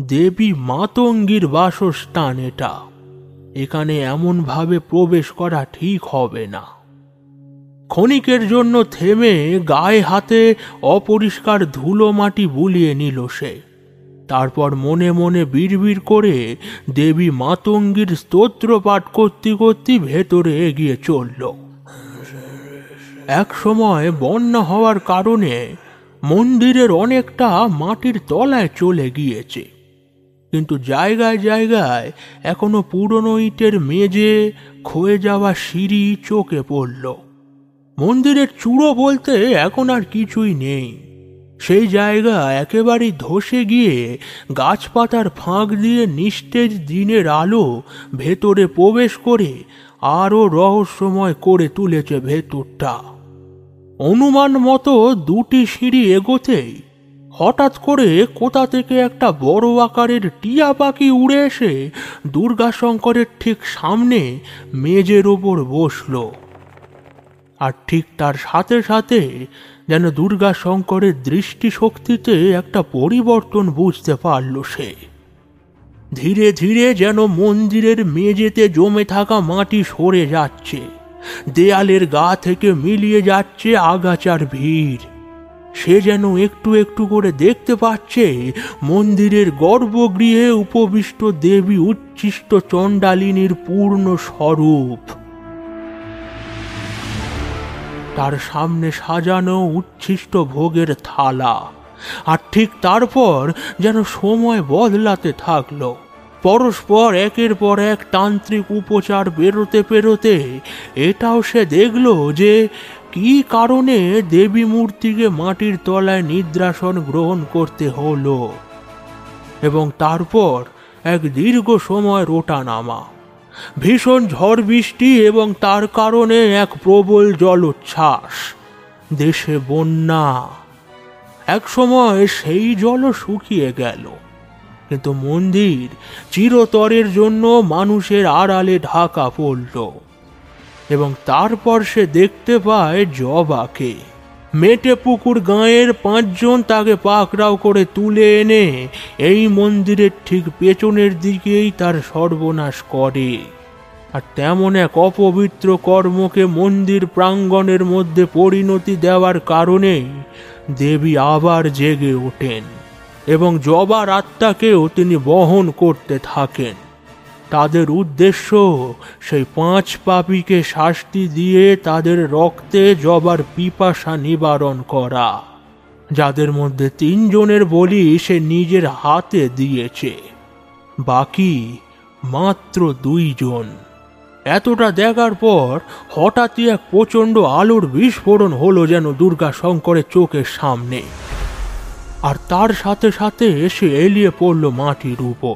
দেবী মাতঙ্গীর বাসস্থান এটা। এখানে এমনভাবে প্রবেশ করা ঠিক হবে না। ক্ষণিকের জন্য থেমে গায়ে হাতে অপরিষ্কার ধুলো মাটি বুলিয়ে নিল সে। তারপর মনে মনে বিড়বিড় করে দেবী মাতঙ্গীর স্তোত্র পাঠ করতে করতে ভেতরে এগিয়ে চলল। এক সময় বন্যা হওয়ার কারণে মন্দিরের অনেকটা মাটির তলায় চলে গিয়েছে। কিন্তু জায়গায় জায়গায় এখনও পুরনো ইটের মেঝে ক্ষয়ে যাওয়া সিঁড়ি চোখে পড়ল। মন্দিরের চূড়ো বলতে এখন আর কিছুই নেই। সেই জায়গা একেবারেই ধসে গিয়ে গাছপাতার ফাঁক দিয়ে নিস্তেজ দিনের আলো ভেতরে প্রবেশ করে আরও রহস্যময় করে তুলেছে ভেতরটা। অনুমান মতো দুটি সিঁড়ি এগোতেই হঠাৎ করে কোথা থেকে একটা বড় আকারের টিয়া পাখি উড়ে এসে দুর্গাশঙ্করের ঠিক সামনে মেজের ওপর বসল। আর ঠিক তার সাথে সাথে যেন দুর্গাশঙ্করের দৃষ্টিশক্তিতে একটা পরিবর্তন বুঝতে পারল সে। ধীরে ধীরে যেন মন্দিরের মেঝেতে জমে থাকা মাটি সরে যাচ্ছে। দেয়ালের গা থেকে মিলিয়ে যাচ্ছে আগাচার ভিড়। সে যেন একটু একটু করে দেখতে পাচ্ছে মন্দিরের গর্ভগৃহে উপবিষ্ট দেবী উচ্ছিষ্ট চণ্ডালিনীর পূর্ণ স্বরূপ। তার সামনে সাজানো উচ্ছিষ্ট ভোগের থালা, আর ঠিক তারপর যেন সময় বদলাতে থাকল। পরস্পর একের পর এক তান্ত্রিক উপচার বেরোতে পেরোতে এটাও সে দেখল যে কি কারণে দেবী মূর্তিকে মাটির তলায় নিদ্রাসন গ্রহণ করতে হলো এবং তারপর এক দীর্ঘ সময় রোটা নামা ভীষণ ঝড় বৃষ্টি এবং তার কারণে এক প্রবল জলোচ্ছ্বাস, দেশে বন্যা। এক সময় সেই জলও শুকিয়ে গেল। কিন্তু মন্দির চিরতরের জন্য মানুষের আড়ালে ঢাকা পড়ল। এবং তারপর সে দেখতে পায় জবাকে। মেটে পুকুর গাঁয়ের পাঁচজন তাকে পাকড়াও করে তুলে এনে এই মন্দিরের ঠিক পেছনের দিকেই তার সর্বনাশ করে। আর তেমন এক অপবিত্র কর্মকে মন্দির প্রাঙ্গণের মধ্যে পরিণতি দেওয়ার কারণেই দেবী আবার জেগে ওঠেন। এবং জবার আত্মাকেও তিনি বহন করতে থাকেন। তাদের উদ্দেশ্য সেই পাঁচ পাপীকে শাস্তি দিয়ে তাদের রক্তে জবার পিপাসা নিবারণ করা, যাদের মধ্যে তিনজনের বলি সে নিজের হাতে দিয়েছে। বাকি মাত্র দুইজন। এতটা দেখার পর হঠাৎই এক প্রচণ্ড আলোর বিস্ফোরণ হলো যেন দুর্গা শঙ্করের চোখের সামনে। আর তার সাথে সাথে এসে এলিয়ে পড়ল মাটির উপর।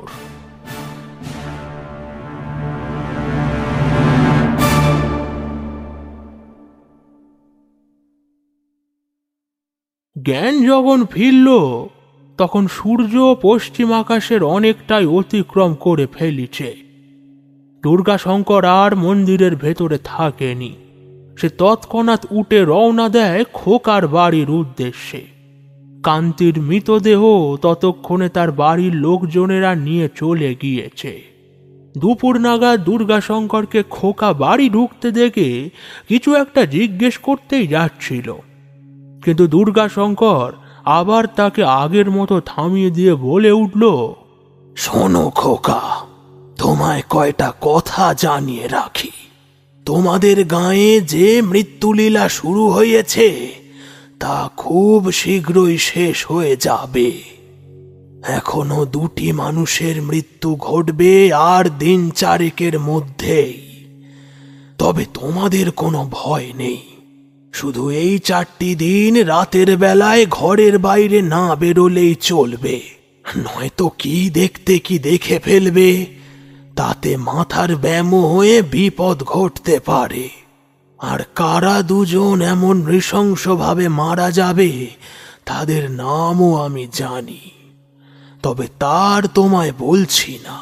জ্ঞান যখন ফিরল, তখন সূর্য পশ্চিম আকাশের অনেকটাই অতিক্রম করে ফেলিছে। দুর্গাশঙ্কর আর মন্দিরের ভেতরে থাকেনি। সে তৎক্ষণাৎ উঠে রওনা দেয় খোকার বাড়ির উদ্দেশ্যে। কান্তির মৃতদেহ ততক্ষণে তার বাড়ির লোকজনেরা নিয়ে চলে গিয়েছে। দুপুর নাগাদ দুর্গাশঙ্করকে খোকা বাড়ি ঢুকতে দেখে কিছু একটা জিজ্ঞেস করতেই যাচ্ছিল। কিন্তু দুর্গাশঙ্কর আবার তাকে আগের মতো থামিয়ে দিয়ে বলে উঠল, শোনো খোকা, তোমায় কয়টা কথা জানিয়ে রাখি। তোমাদের গায়ে যে মৃত্যুলীলা শুরু হয়েছে তা খুব শীঘ্রই শেষ হয়ে যাবে। এখনও দুটি মানুষের মৃত্যু ঘটবে আর দিন চারেকের মধ্যেই। তবে তোমাদের কোনো ভয় নেই। শুধু এই চারটি দিন রাতের বেলায় ঘরের বাইরে না বেরোলেই চলবে। নয়তো কি দেখতে কি দেখে ফেলবে, তাতে মাথার ব্যায়াম হয়ে বিপদ ঘটতে পারে। আর কারা দুজন এমন নৃশংসভাবে মারা যাবে, তাদের নামও আমি জানি। তবে তার তোমায় বলছি না।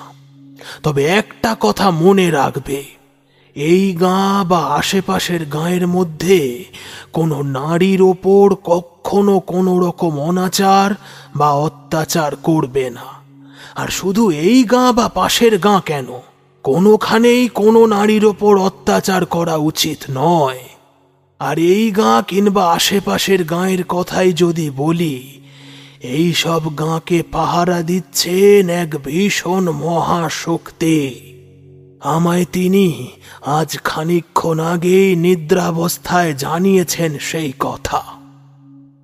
তবে একটা কথা মনে রাখবে, এই গাঁ বা আশেপাশের গাঁয়ের মধ্যে কোনো নারীর ওপর কখনো কোনো রকম অনাচার বা অত্যাচার করবে না। আর শুধু এই গাঁ বা পাশের গাঁ কেন? কোনোখানেই কোনো নারীর ওপর অত্যাচার করা উচিত নয়। আর এই গাঁ কিংবা আশেপাশের গাঁয়ের কথাই যদি বলি, এই সব গাঁকে পাহারা দিচ্ছেন এক ভীষণ মহাশক্তি। আমায় তিনি আজ খানিকক্ষণ আগে নিদ্রাবস্থায় জানিয়েছেন সেই কথা।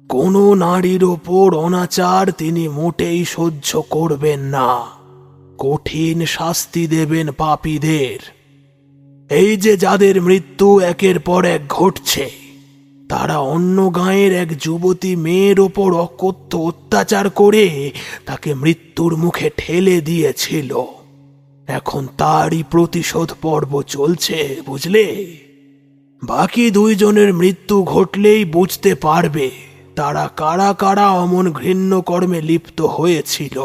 কোনো নারীর ওপর অনাচার তিনি মোটেই সহ্য করবেন না। কঠিন শাস্তি দেবেন পাপীদের। এই যে যাদের মৃত্যু একের পর এক ঘটছে, তারা অন্য গাঁয়ের এক যুবতী মেয়ের ওপর অকথ্য অত্যাচার করে তাকে মৃত্যুর মুখে ঠেলে দিয়েছিল। এখন তারই প্রতিশোধ পর্ব চলছে, বুঝলে? বাকি দুইজনের মৃত্যু ঘটলেই বুঝতে পারবে তারা কারা কারা অমন ঘৃণ্য কর্মে লিপ্ত হয়েছিল।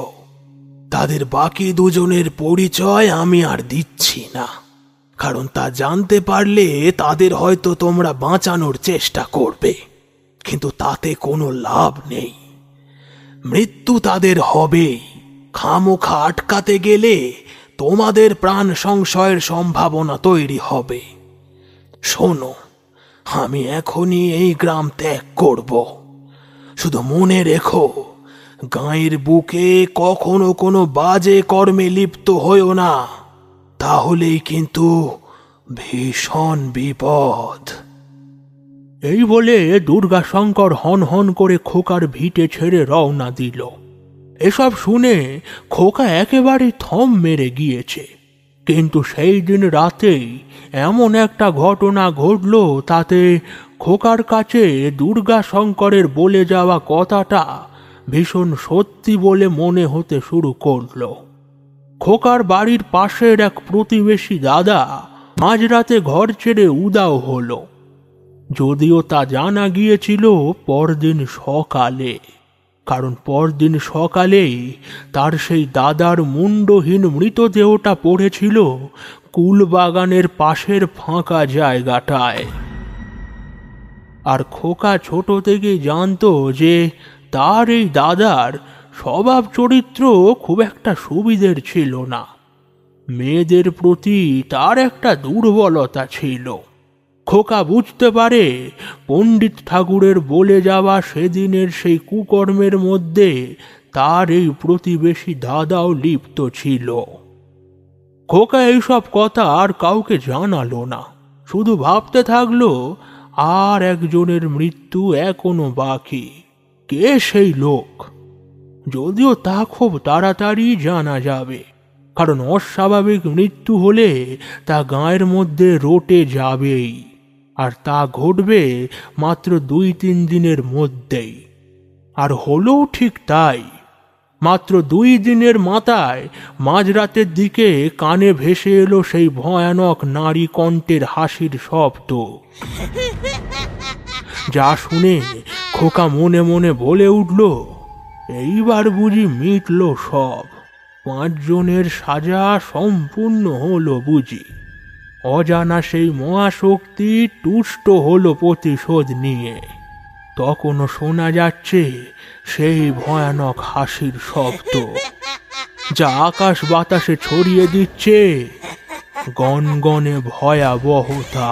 তাদের বাকি দুজনের পরিচয় আমি আর দিচ্ছি না। কারণ তা জানতে পারলে তাদের হয়তো তোমরা বাঁচানোর চেষ্টা করবে। কিন্তু তাতে কোনো লাভ নেই। মৃত্যু তাদের হবেই। খামোখা আটকাতে গেলে তোমাদের প্রাণ সংশয়ের সম্ভাবনা তৈরি হবে। শোনো, আমি এখনই এই গ্রাম ত্যাগ করব। শুধু মনে রেখো গাঁয়ের বুকে কখনো কোনো বাজে কর্মে লিপ্ত হয়েও না। তাহলেই কিন্তু ভীষণ বিপদ। এই বলে দুর্গাশঙ্কর হন হন করে খোকার ভিটে ছেড়ে রওনা দিল। এসব শুনে খোকা একেবারে থম মেরে গিয়েছে। কিন্তু সেই দিন রাতেই এমন একটা ঘটনা ঘটল তাতে খোকার কাছে দুর্গাশঙ্করের বলে যাওয়া কথাটা ভীষণ সত্যি বলে মনে হতে শুরু করল। খোকার বাড়ির পাশের এক প্রতিবেশী দাদা মাঝরাতে ঘর ছেড়ে উদাও হলো। যদিও তা জানা গিয়েছিল পরদিন সকালে, কারণ পরদিন সকালেই তার সেই দাদার মুন্ডহীন মৃতদেহটা পড়েছিল কুলবাগানের পাশের ফাঁকা জায়গাটায়। আর খোকা ছোট থেকেই জানতো যে তার এই দাদার স্বভাব চরিত্র খুব একটা সুবিধের ছিল না। মেয়েদের প্রতি তার একটা দুর্বলতা ছিল। খোকা বুঝতে পারে পণ্ডিত ঠাকুরের বলে যাওয়া সেদিনের সেই কুকর্মের মধ্যে তার এই প্রতিবেশী দাদাও লিপ্ত ছিল। খোকা এইসব কথা আর কাউকে জানালো না। শুধু ভাবতে থাকল, আর একজনের মৃত্যু এখনও বাকি। কে সেই লোক? যদিও তা খুব তাড়াতাড়ি জানা যাবে, কারণ অস্বাভাবিক মৃত্যু হলে তা গায়ের মধ্যে রোটে যাবেই, আর তা ঘটবে মাত্র দুই তিন দিনের মধ্যেই। আর হলেও ঠিক তাই, মাত্র দুই দিনের মাথায় মাঝরাতের দিকে কানে ভেসে এলো সেই ভয়ানক নারী কণ্ঠের হাসির শব্দ, যা শুনে খোকা মনে মনে বলে উঠল, এইবার বুঝি মিটল সব। পাঁচজনের সাজা সম্পূর্ণ হলো বুঝি। অজানা সেই মহাশক্তি তুষ্ট হলো প্রতিশোধ নিয়ে। তখনও শোনা যাচ্ছে সেই ভয়ানক হাসির শব্দ। যা আকাশ বাতাসে ছড়িয়ে দিচ্ছে গনগনে ভয়াবহতা।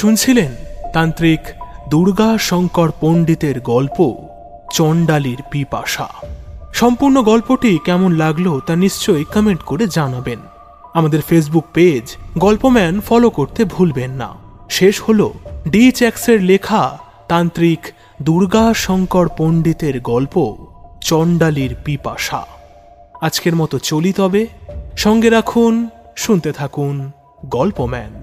শুনছিলেন তান্ত্রিক দুর্গা শঙ্কর পণ্ডিতের গল্প চণ্ডালির পিপাসা। সম্পূর্ণ গল্পটি কেমন লাগল তা নিশ্চয়ই কমেন্ট করে জানাবেন। আমাদের ফেসবুক পেজ গল্পম্যান ফলো করতে ভুলবেন না। শেষ হলো ডি চ্যাক্সের লেখা তান্ত্রিক দুর্গা শঙ্কর পণ্ডিতের গল্প চণ্ডালির পিপাসা। আজকের মতো চলি তবে। সঙ্গে রাখুন, শুনতে থাকুন গল্পম্যান।